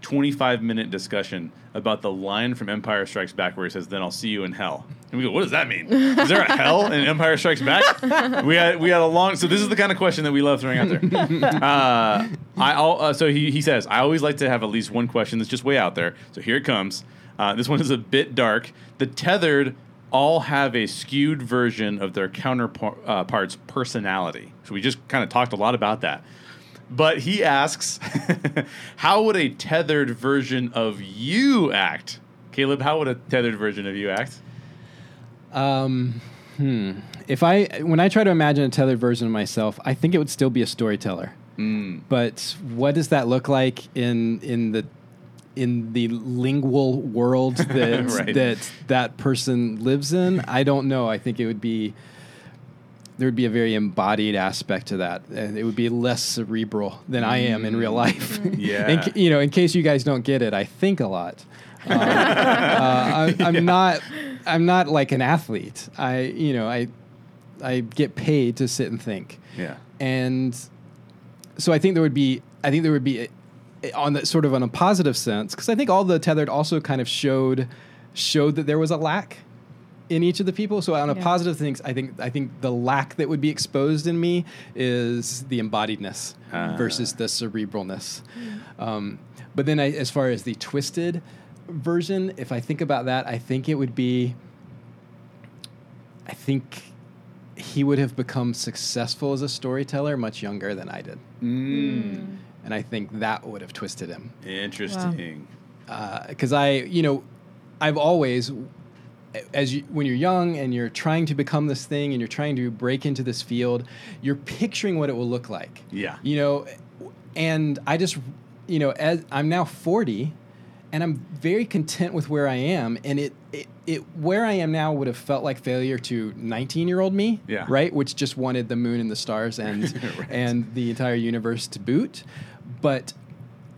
twenty-five minute discussion about the line from Empire Strikes Back where he says, "Then I'll see you in hell." And we go, "What does that mean? Is there a hell in Empire Strikes Back?" we had we had a long. So this is the kind of question that we love throwing out there. [LAUGHS] Uh, I uh, so he he says, "I always like to have at least one question that's just way out there." So here it comes. Uh, this one is a bit dark. The tethered all have a skewed version of their counterparts' uh, parts' personality. So we just kind of talked a lot about that. But he asks, [LAUGHS] how would a tethered version of you act? Caleb, how would a tethered version of you act? Um, hmm. If I when I try to imagine a tethered version of myself, I think it would still be a storyteller. Mm. But what does that look like in in the in the lingual world [LAUGHS] that Right. that that person lives in? I don't know. I think it would be there would be a very embodied aspect to that, and it would be less cerebral than I am in real life. [LAUGHS] Yeah. in, you know, in case you guys don't get it, I think a lot. [LAUGHS] Uh, uh, I, I'm not. I'm not like an athlete. I, you know, I, I get paid to sit and think Yeah. and so I think there would be I think there would be a, on the sort of on a positive sense because I think all the tethered also kind of showed showed that there was a lack in each of the people. So on a Yeah. positive things, I think I think the lack that would be exposed in me is the embodiedness Ah. versus the cerebralness. Um, but then I, as far as the twisted version, if I think about that, I think it would be. I think he would have become successful as a storyteller much younger than I did. Mm. And I think that would have twisted him. Interesting. Because I, you know, I've always, as you, when you're young and you're trying to become this thing and you're trying to break into this field, you're picturing what it will look like. Yeah. You know, and I just, you know, as I'm now 40 and I'm very content with where I am. And it, it, it where I am now would have felt like failure to 19 year old me, Yeah. right? Which just wanted the moon and the stars and [LAUGHS] Right. and the entire universe to boot. But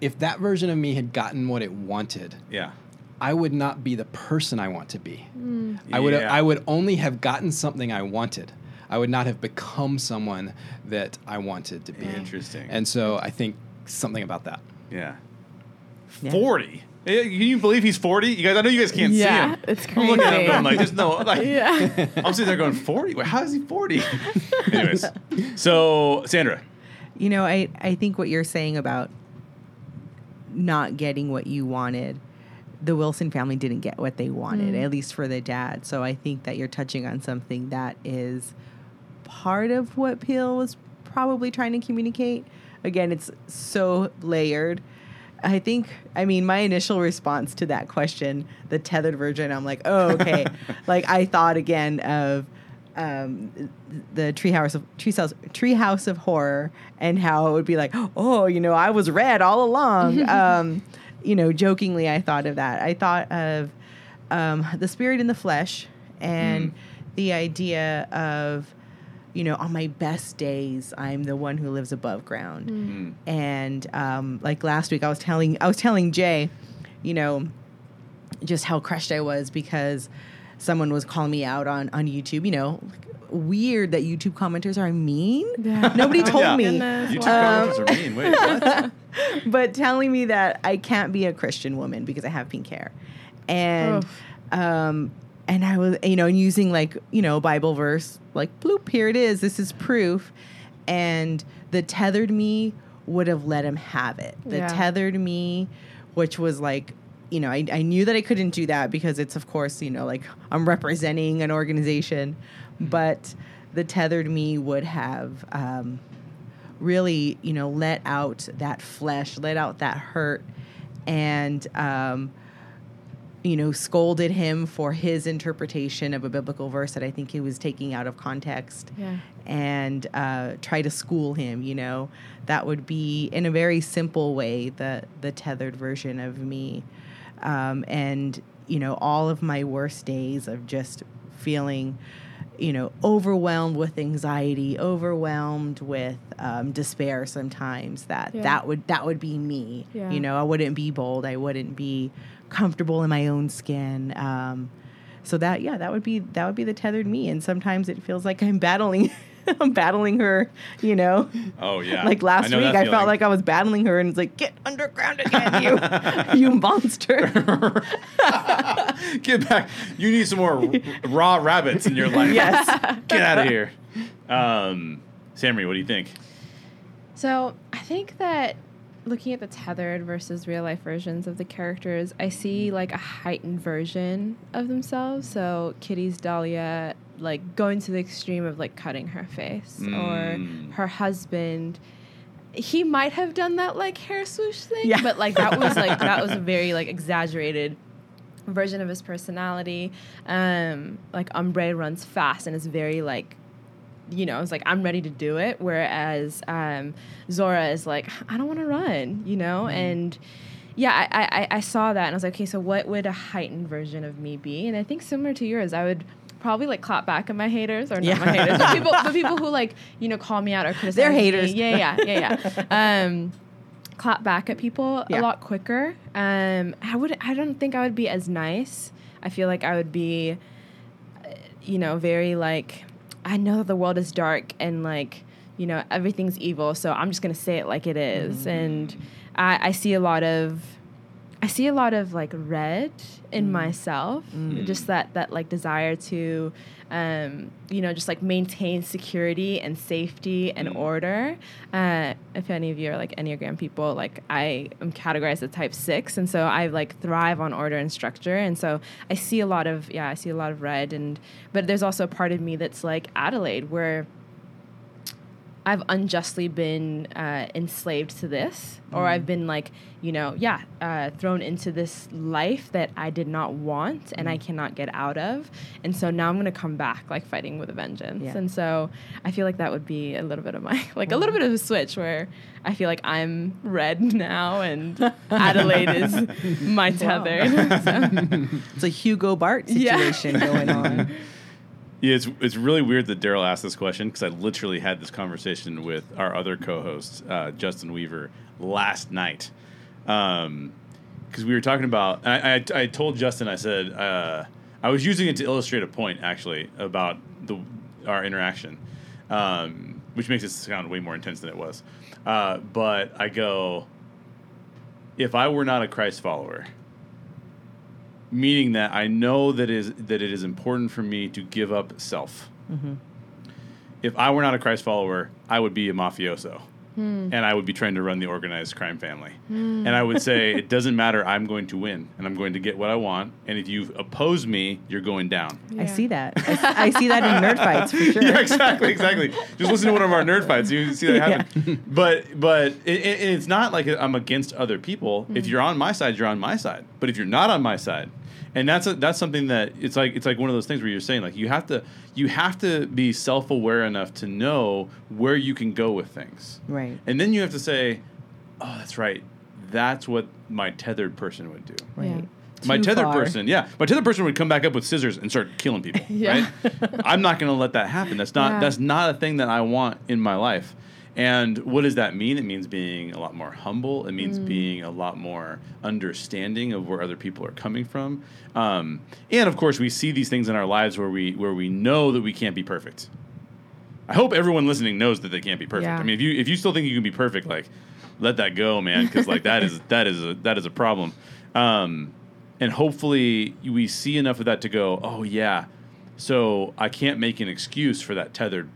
if that version of me had gotten what it wanted, Yeah. I would not be the person I want to be. I would Yeah. I would only have gotten something I wanted. I would not have become someone that I wanted to be. Interesting. And so I think something about that. Yeah. Yeah. 40. Eh, Can you believe he's 40? You guys, I know you guys can't Yeah, see him. it's crazy. I'm looking at him crazy. going like, there's no, like, [LAUGHS] Yeah. [LAUGHS] I'm sitting there going, 40? Wait, how is he 40? [LAUGHS] Anyways, so Sandra. You know, I, I think what you're saying about not getting what you wanted, the Wilson family didn't get what they wanted, Mm. at least for the dad. So I think that you're touching on something that is part of what Peele was probably trying to communicate. Again, it's so layered. I think, I mean, my initial response to that question, the tethered virgin, I'm like, oh, okay. [LAUGHS] like, I thought again of um, the Treehouse of Treehouse Treehouse of Horror and how it would be like, oh, you know, I was red all along. [LAUGHS] um, you know, jokingly, I thought of that. I thought of um, the spirit in the flesh and the idea of, you know, on my best days, I'm the one who lives above ground. Mm. And um, like last week, I was telling I was telling Jay, you know, just how crushed I was because someone was calling me out on on YouTube. You know, weird that YouTube commenters are mean. Yeah. Nobody [LAUGHS] told Yeah. me, Goodness. YouTube Wow. comments are mean. Wait, what? [LAUGHS] but telling me that I can't be a Christian woman because I have pink hair, and Oof. um, and I was you know using like you know Bible verse like bloop here it is this is proof, and the tethered me would have let him have it. The Yeah. tethered me, which was like. You know, I, I knew that I couldn't do that because it's, of course, you know, like I'm representing an organization, but the tethered me would have um, really, you know, let out that flesh, let out that hurt, and, um, you know, scolded him for his interpretation of a biblical verse that I think he was taking out of context Yeah. and uh, try to school him. You know, that would be in a very simple way the the tethered version of me, um, and you know, all of my worst days of just feeling, you know, overwhelmed with anxiety, overwhelmed with um, despair. Sometimes that Yeah. that would that would be me. Yeah. You know, I wouldn't be bold. I wouldn't be comfortable in my own skin. Um, so that yeah, that would be that would be the tethered me. And sometimes it feels like I'm battling, I'm [LAUGHS] battling her. You know, Oh, yeah. like last know week I feeling. felt like I was battling her, and it's like get underground again, you [LAUGHS] you monster. [LAUGHS] Get back. You need some more r- raw rabbits in your life. yes. Get out of here. Um, Sammy, what do you think? So I think that looking at the tethered versus real life versions of the characters, I see like a heightened version of themselves. So Kitty's Dahlia, like going to the extreme of like cutting her face, Mm. or her husband. He might have done that like hair swoosh thing, Yeah. but like that was like that was a [LAUGHS] very like exaggerated version of his personality. Um, like Umbrae runs fast and is very like you know, it's like I'm ready to do it. Whereas um, Zora is like, I don't want to run, you know, and yeah, I, I I saw that and I was like, okay, so what would a heightened version of me be? And I think similar to yours, I would probably like clap back at my haters or not Yeah. my haters, but people, [LAUGHS] the people who like you know call me out or criticize. They're me. haters. Yeah, yeah, yeah, yeah. [LAUGHS] um, clap back at people Yeah. a lot quicker. Um, I would. I don't think I would be as nice. I feel like I would be you know, very like, I know that the world is dark and like, you know, everything's evil, so I'm just gonna say it like it is. And I, I see a lot of, I see a lot of like red in myself, just that that like desire to, um, you know, just like maintain security and safety and order. Uh, if any of you are like Enneagram people, like I am categorized as type six, and so I like thrive on order and structure, and so I see a lot of yeah, I see a lot of red, and but there's also a part of me that's like Adelaide, where I've unjustly been uh, enslaved to this, or I've been like, you know, yeah, uh, thrown into this life that I did not want and I cannot get out of. And so now I'm going to come back like fighting with a vengeance. Yeah. And so I feel like that would be a little bit of my, [LAUGHS] like a little bit of a switch where I feel like I'm red [LAUGHS] now and [LAUGHS] Adelaide is my tethered. So, It's a Hugo Bart Yeah. situation going on. Yeah, it's it's really weird that Daryl asked this question because I literally had this conversation with our other co-host uh, Justin Weaver last night, because we were talking about. I, I I told Justin I said uh, I was using it to illustrate a point actually about the our interaction, um, which makes it sound way more intense than it was. Uh, but I go, if I were not a Christ follower, meaning that I know that is that it is important for me to give up self. Mm-hmm. If I were not a Christ follower, I would be a mafioso, hmm. and I would be trying to run the organized crime family. Hmm. And I would say [LAUGHS] it doesn't matter. I'm going to win, and I'm going to get what I want. And if you oppose me, you're going down. I see that. I see that in nerd [LAUGHS] fights for sure. yeah, exactly, exactly. Just listen to one of our nerd fights. You see that happen. [LAUGHS] But but it, it, it's not like I'm against other people. If hmm. you're on my side, you're on my side. But if you're not on my side, and that's a, that's something that it's like it's like one of those things where you're saying like you have to you have to be self aware enough to know where you can go with things. Right. And then you have to say, oh, that's right. That's what my tethered person would do. Right. My Too tethered far. person, yeah, my tethered person would come back up with scissors and start killing people. [LAUGHS] Yeah. Right? I'm not going to let that happen. That's not Yeah. that's not a thing that I want in my life. And what does that mean? It means being a lot more humble. It Mm. means being a lot more understanding of where other people are coming from. Um, and of course, we see these things in our lives where we where we know that we can't be perfect. I hope everyone listening knows that they can't be perfect. Yeah. I mean, if you if you still think you can be perfect, like let that go, man, because like that is that is a that is a problem. Um, and hopefully we see enough of that to go, oh yeah, so I can't make an excuse for that tethered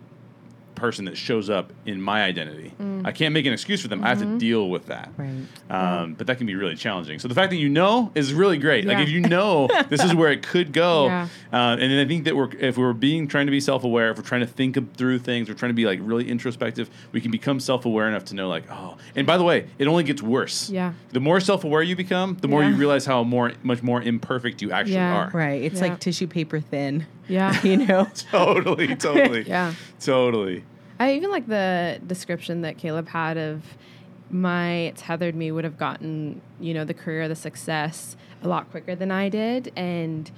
person that shows up in my identity. Mm. I can't make an excuse for them. I have Mm-hmm. to deal with that. Right. Um, but that can be really challenging. So the fact that you know is really great. Like if you know [LAUGHS] this is where it could go, Yeah. uh, and then I think that we're if we're being trying to be self aware, if we're trying to think through things, we're trying to be like really introspective. We can become self aware enough to know like oh. And by the way, it only gets worse. Yeah. The more self aware you become, the more Yeah. you realize how more much more imperfect you actually Yeah. are. Right. It's Yeah. like tissue paper thin. Yeah. [LAUGHS] You know? [LAUGHS] Totally. Totally. Yeah. Totally. I even like the description that Caleb had of my tethered me would have gotten, you know, the career, the success a lot quicker than I did. And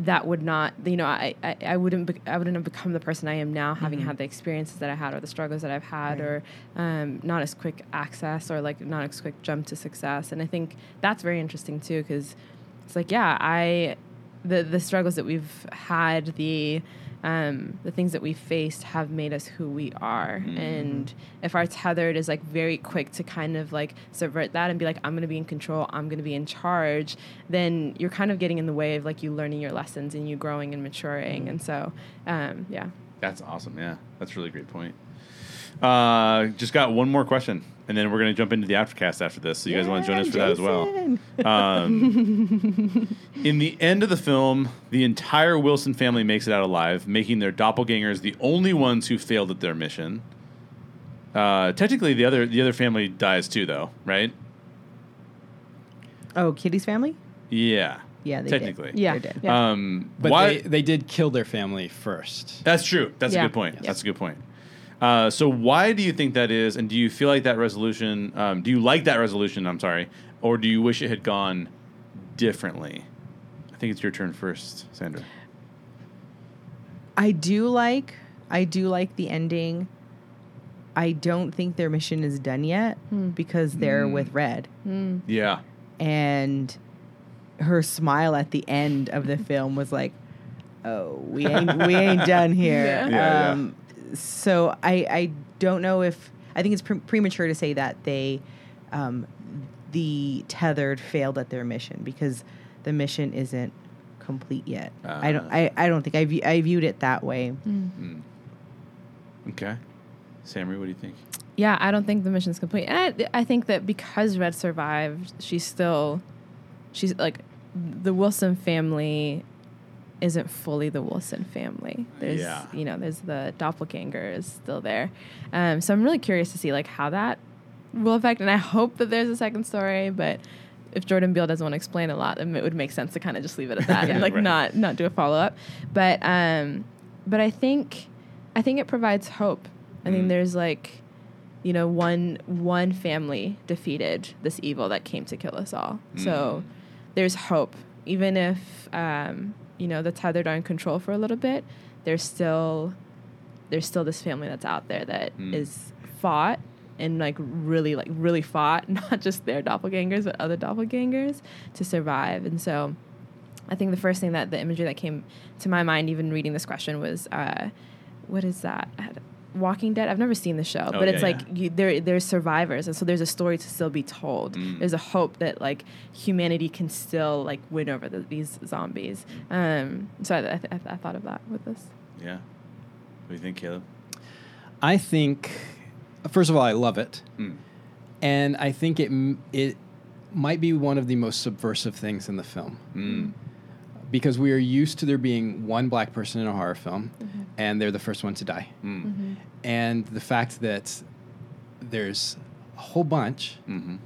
that would not, you know, I, I, I wouldn't, be, I wouldn't have become the person I am now, having had the experiences that I had, or the struggles that I've had, or um, not as quick access, or like not as quick jump to success. And I think that's very interesting too, because it's like, yeah, I, the the struggles that we've had, the um, the things that we faced have made us who we are. And if our tethered is like very quick to kind of like subvert that and be like, I'm going to be in control, I'm going to be in charge, then you're kind of getting in the way of like you learning your lessons and you growing and maturing. And so, um, yeah. That's awesome. Yeah, that's a really great point. Uh, just got one more question, and then we're gonna jump into the aftercast after this. So you guys want to join us for that as well? Um, [LAUGHS] in the end of the film, the entire Wilson family makes it out alive, making their doppelgangers the only ones who failed at their mission. Uh, technically, the other the other family dies too, though, right? Oh, Kitty's family? Yeah. Yeah, they did. technically. Yeah. They're dead. yeah. Um, But why? they, they did kill their family first. That's true. That's a good point. Yes. That's a good point. Uh, so why do you think that is, and do you feel like that resolution? Um, do you like that resolution? I'm sorry, or do you wish it had gone differently? I think it's your turn first, Sandra. I do like I do like the ending. I don't think their mission is done yet because they're Mm. with Red. Yeah. And her smile at the end of the film was like, "Oh, we ain't we ain't [LAUGHS] done here." Yeah. Yeah, yeah. So I I don't know if I think it's pre- premature to say that they um, the tethered failed at their mission because the mission isn't complete yet. I don't. I, I don't think I, view, I viewed it that way. Mm. Okay. Sammy, what do you think? Yeah, I don't think the mission's complete. And I, I think that because Red survived, she's still, she's like, the Wilson family isn't fully the Wilson family. There's Yeah. you know there's the doppelganger is still there, um, so I'm really curious to see like how that will affect. And I hope that there's a second story, but. If Jordan Peele doesn't want to explain a lot, then it would make sense to kind of just leave it at that [LAUGHS] and like Right. not not do a follow up. But um, but I think I think it provides hope. I Mm. think there's like you know one one family defeated this evil that came to kill us all. So Mm. there's hope, even if um, you know the tethered are in control for a little bit. There's still there's still this family that's out there that is Mm. fought and like really like really fought, [LAUGHS] not just their doppelgangers but other doppelgangers to survive. And so I think the first thing that the imagery that came to my mind, even reading this question, was uh, what is that? I had- Walking Dead. I've never seen the show, Oh, but it's yeah, like you, there. There's survivors, and so there's a story to still be told. Mm. There's a hope that like humanity can still like win over the, these zombies. Um, so I, I, th- I, th- I thought of that with this. Yeah. What do you think, Caleb? I think, first of all, I love it, Mm. and I think it it might be one of the most subversive things in the film Mm. Because we are used to there being one black person in a horror film, and they're the first one to die, Mm. and the fact that there's a whole bunch Mm-hmm.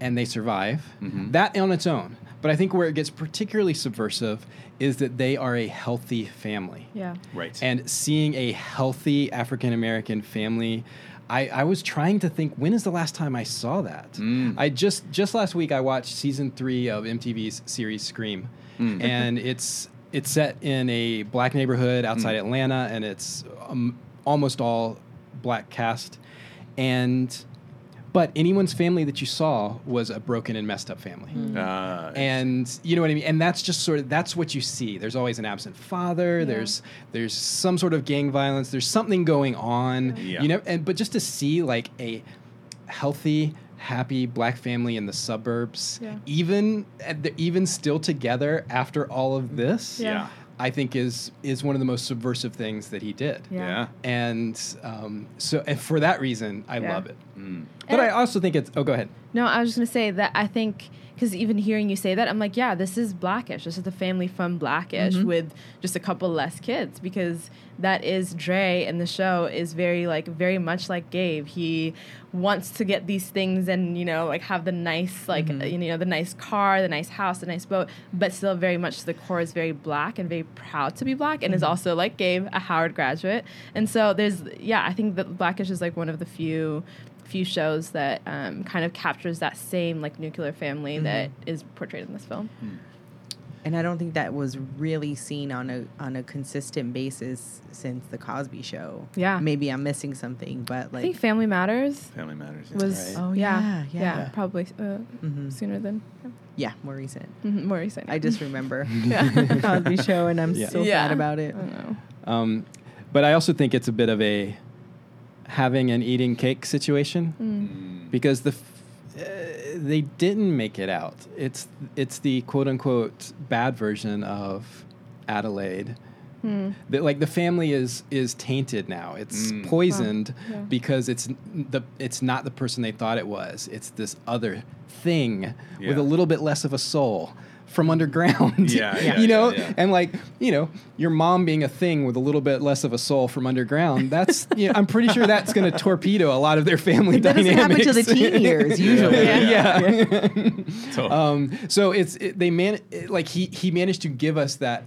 and they survive, Mhm. that on its own. But I think where it gets particularly subversive is that they are a healthy family. Yeah. Right. And seeing a healthy African American family, I, I was trying to think when is the last time I saw that? Mm. I just just last week I watched season three of MTV's series Scream, Mm. and it's it's set in a black neighborhood outside Mm. Atlanta, and it's um, almost all black cast, and but anyone's family that you saw was a broken and messed up family Uh, and you know what I mean. And that's just sort of that's what you see. There's always an absent father. Yeah. There's there's some sort of gang violence. There's something going on. Yeah. You know, and but just to see like a healthy, happy black family in the suburbs, Yeah. even and they're even still together after all of this, Yeah. yeah. I think is is one of the most subversive things that he did. Yeah. Yeah. And um, so, and for that reason, I Yeah. love it. Mm. But And I I- also think it's. Oh, go ahead. No, I was just gonna say that I think because even hearing you say that, I'm like, yeah, this is Blackish. This is the family from Blackish Mhm. with just a couple less kids because that is Dre in the show is very like very much like Gabe. He wants to get these things and you know like have the nice like Mhm. uh, you know the nice car, the nice house, the nice boat, but still very much to the core is very black and very proud to be black and is also like Gabe a Howard graduate. And so there's yeah, I think that Blackish is like one of the few few shows that um, kind of captures that same like nuclear family that is portrayed in this film. And I don't think that was really seen on a on a consistent basis since the Cosby Show. Yeah. Maybe I'm missing something, but I like think Family Matters Family matters. yeah. was Right. Oh, yeah, yeah, yeah, yeah. probably uh, Mhm. sooner than yeah, more recent. mhm, more recent. I just remember the [LAUGHS] [LAUGHS] Cosby Show, and I'm Yeah. still Yeah. sad about it. don't know. Um, but I also think it's a bit of a having an eating cake situation Mm. because the f- uh, they didn't make it out. It's it's the quote unquote bad version of Adelaide. Hmm. That like the family is is tainted now. It's Mm. poisoned Yeah. because it's the it's not the person they thought it was. It's this other thing with a little bit less of a soul from underground. Yeah, [LAUGHS] yeah, you know, yeah, yeah. and like you know, your mom being a thing with a little bit less of a soul from underground. That's you know, I'm pretty sure that's going to torpedo a lot of their family That doesn't happen dynamics. to the [LAUGHS] teen years usually. Yeah. [LAUGHS] yeah. Totally. um, so it's it, they man it, like he he managed to give us that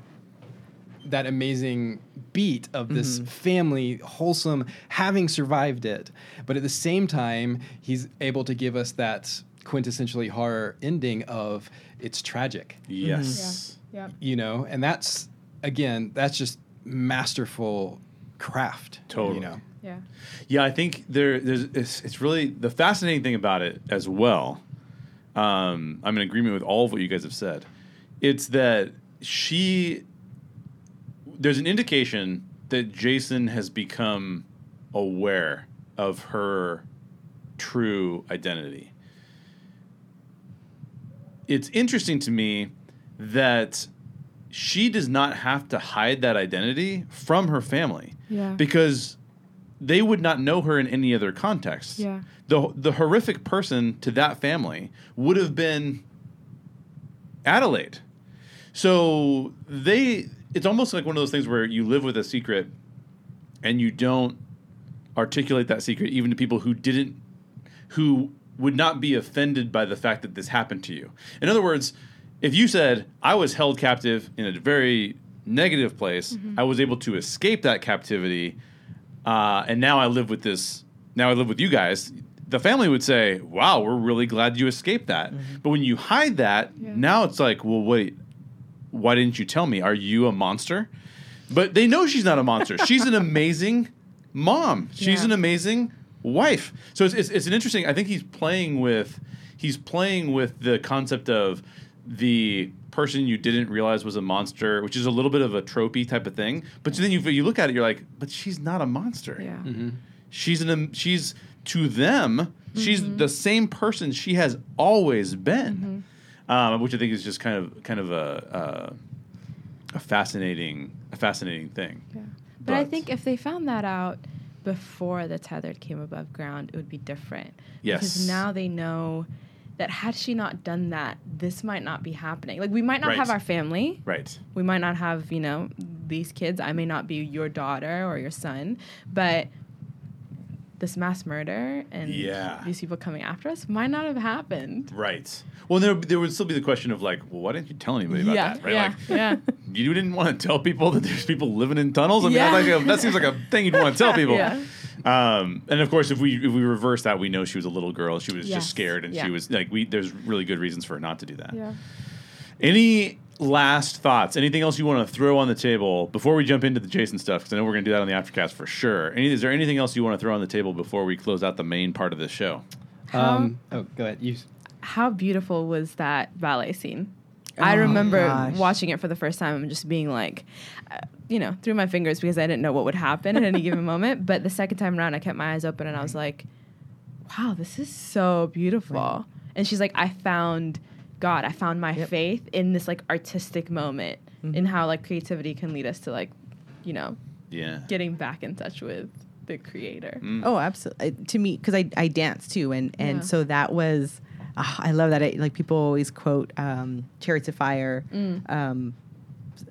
that amazing beat of this family wholesome having survived it but at the same time he's able to give us that quintessentially horror ending of it's tragic yes. Yeah. you know and that's again that's just masterful craft Totally. you know Yeah. Yeah, I think there, there's. It's, it's really the fascinating thing about it as well. Um, I'm in agreement with all of what you guys have said. It's that she. There's an indication that Jason has become aware of her true identity. It's interesting to me that she does not have to hide that identity from her family Yeah. because they would not know her in any other context. Yeah. The the horrific person to that family would have been Adelaide. So they it's almost like one of those things where you live with a secret and you don't articulate that secret even to people who didn't who would not be offended by the fact that this happened to you. In other words, if you said I was held captive in a very negative place, I was able to escape that captivity, uh, and now I live with this. Now I live with you guys. The family would say, "Wow, we're really glad you escaped that." But when you hide that, Yeah. now it's like, "Well, wait, why didn't you tell me? Are you a monster?" But they know she's not a monster. she's an [LAUGHS] amazing mom. She's Yeah. an amazing wife. So it's, it's, it's an interesting. I think he's playing with he's playing with the concept of the person you didn't realize was a monster, which is a little bit of a tropey type of thing. But then you you look at it, you're like, but she's not a monster. Yeah. Mm-hmm. She's an she's to them. She's mm-hmm. the same person she has always been, mm-hmm. um, which I think is just kind of kind of a a, a fascinating a fascinating thing. Yeah. But, I think if they found that out before the tethered came above ground, it would be different. Yes. Because now they know that had she not done that, this might not be happening. Like we might not Right. have our family. Right. We might not have, you know, these kids. I may not be your daughter or your son, but this mass murder and Yeah. these people coming after us might not have happened. Right. Well, there, there would still be the question of like, well, why didn't you tell anybody about yeah, that? Right. yeah, Like, yeah. [LAUGHS] you didn't want to tell people that there's people living in tunnels. I mean, Yeah. like a, that seems like a thing you'd want to tell people. [LAUGHS] Yeah. Um, and of course, if we if we reverse that, we know she was a little girl. She was Yes. just scared, and Yeah. she was like, we. There's really good reasons for her not to do that. Yeah. Any last thoughts? Anything else you want to throw on the table before we jump into the Jason stuff? Because I know we're going to do that on the aftercast for sure. Any, is there anything else you want to throw on the table before we close out the main part of the show? Um, oh, go ahead. You. how beautiful was that ballet scene? I Oh, remember gosh. watching it for the first time and just being like, uh, you know, through my fingers because I didn't know what would happen at any given moment. [LAUGHS] But the second time around, I kept my eyes open and I was like, wow, this is so beautiful. And she's like, I found God. I found my Yep. faith in this like artistic moment in how like creativity can lead us to like, you know, Yeah. getting back in touch with the creator. Mm. Oh, absolutely. To me, because I, I dance too, and and Yeah. so that was, ah, I love that. I, like people always quote um, "Chariots of Fire." Um,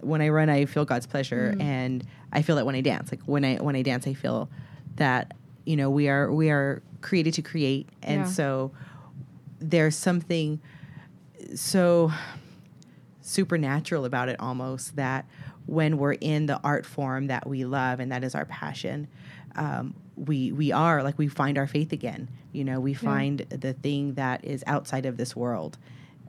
when I run, I feel God's pleasure, and I feel that when I dance. Like when I when I dance, I feel that you know we are we are created to create, and Yeah. so there's something so supernatural about it almost that when we're in the art form that we love and that is our passion um, we we are like we find our faith again. You know we find the thing that is outside of this world.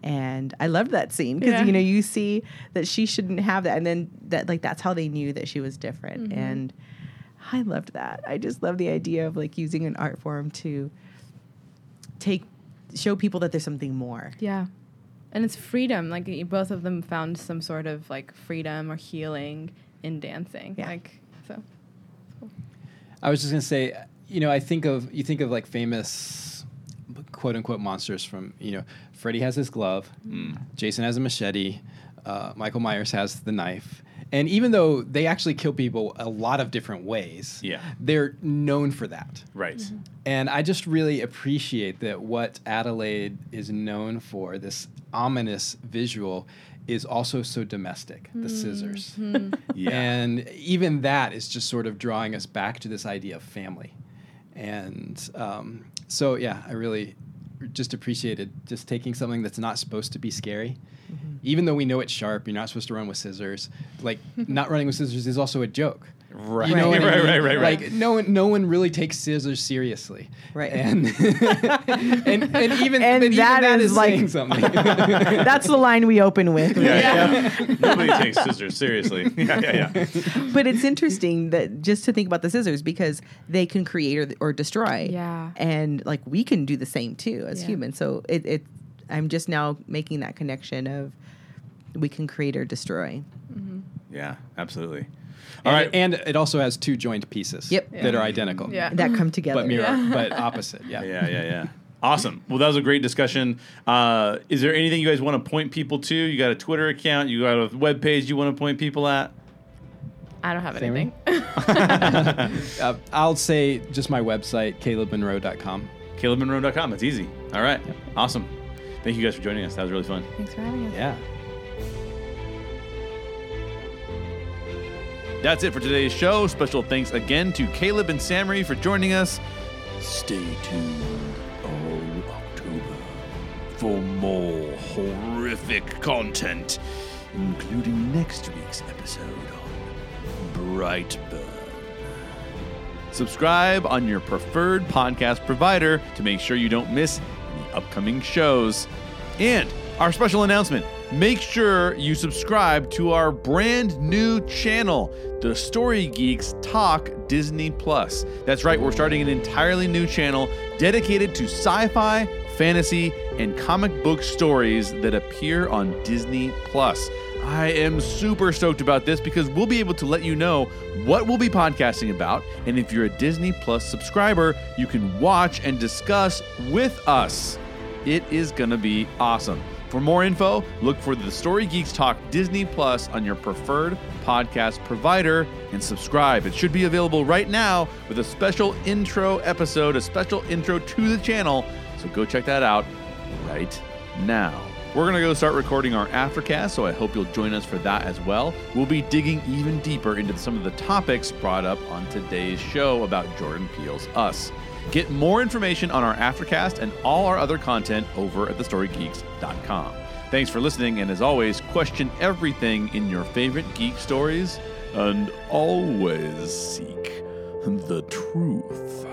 And i loved that scene because Yeah. you know you see that she shouldn't have that. And then that like that's how they knew that she was different. And i loved that. I just love the idea of like using an art form to take show people that there's something more. Yeah. And it's freedom. Like both of them found some sort of like freedom or healing in dancing. Yeah. Like so. I was just gonna say, you know, I think of you think of like famous quote unquote monsters from you know, Freddy has his glove, Jason has a machete, uh, Michael Myers has the knife, and even though they actually kill people a lot of different ways, Yeah. they're known for that. Right. And I just really appreciate that what Adelaide is known for, this ominous visual, is also so domestic, the scissors. [LAUGHS] Yeah. And even that is just sort of drawing us back to this idea of family. And um, so, yeah, I really just appreciated just taking something that's not supposed to be scary. Even though we know it's sharp, you're not supposed to run with scissors. Like, [LAUGHS] not running with scissors is also a joke. Right. You know what I right, mean? right, right, right. Like no one, no one really takes scissors seriously, Right. And [LAUGHS] and, and even And but even that that is is like- saying something. [LAUGHS] that's the line we open with yeah, yeah. [LAUGHS] Nobody takes scissors seriously. Yeah, yeah, yeah. but it's interesting that just to think about the scissors because they can create or, or destroy. Yeah. And like we can do the same too as Yeah. humans. So it, it, I'm just now making that connection of we can create or destroy. Mm-hmm. Yeah, absolutely. All and, right. and it also has two joined pieces. Yep. that are identical. Yeah. That come together. but mirror, Yeah. but opposite. Yeah. Yeah, yeah, yeah. Awesome. Well, that was a great discussion. Uh, is there anything you guys want to point people to? You got a Twitter account? You got a web page you want to point people at? I don't have Same anything. [LAUGHS] [LAUGHS] Uh, I'll say just my website, calebmonroe.com. CalebMonroe.com. It's easy. All right. Awesome. Thank you guys for joining us. That was really fun. Thanks for having us. Yeah. That's it for today's show. Special thanks again to Caleb and Sammy for joining us. Stay tuned all October for more horrific content, including next week's episode on Brightburn. Subscribe on your preferred podcast provider to make sure you don't miss any upcoming shows. And our special announcement make sure you subscribe to our brand new channel, The Story Geeks Talk Disney Plus. That's right, we're starting an entirely new channel dedicated to sci fi, fantasy, and comic book stories that appear on Disney Plus. I am super stoked about this because we'll be able to let you know what we'll be podcasting about. And if you're a Disney Plus subscriber, you can watch and discuss with us. It is going to be awesome. For more info, look for the Story Geeks Talk Disney Plus on your preferred podcast provider and subscribe. It should be available right now with a special intro episode, a special intro to the channel. So go check that out right now. We're going to go start recording our aftercast, so I hope you'll join us for that as well. We'll be digging even deeper into some of the topics brought up on today's show about Jordan Peele's Us. Get more information on our aftercast and all our other content over at thestorygeeks.com. Thanks for listening, and as always, question everything in your favorite geek stories and always seek the truth.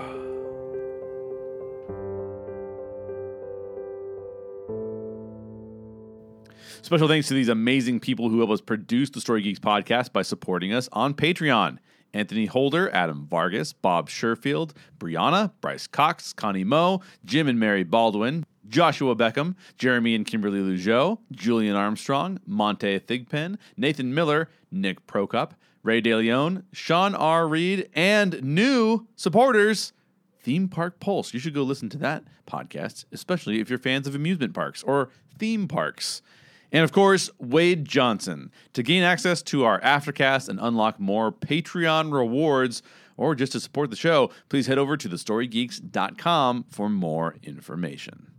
Special thanks to these amazing people who help us produce the Story Geeks podcast by supporting us on Patreon. Anthony Holder, Adam Vargas, Bob Sherfield, Brianna, Bryce Cox, Connie Moe, Jim and Mary Baldwin, Joshua Beckham, Jeremy and Kimberly Lugeau, Julian Armstrong, Monte Thigpen, Nathan Miller, Nick Prokop, Ray DeLeon, Sean R. Reed, and new supporters, Theme Park Pulse. You should go listen to that podcast, especially if you're fans of amusement parks or theme parks. And of course, Wade Johnson. To gain access to our Aftercast and unlock more Patreon rewards, or just to support the show, please head over to thestorygeeks.com for more information.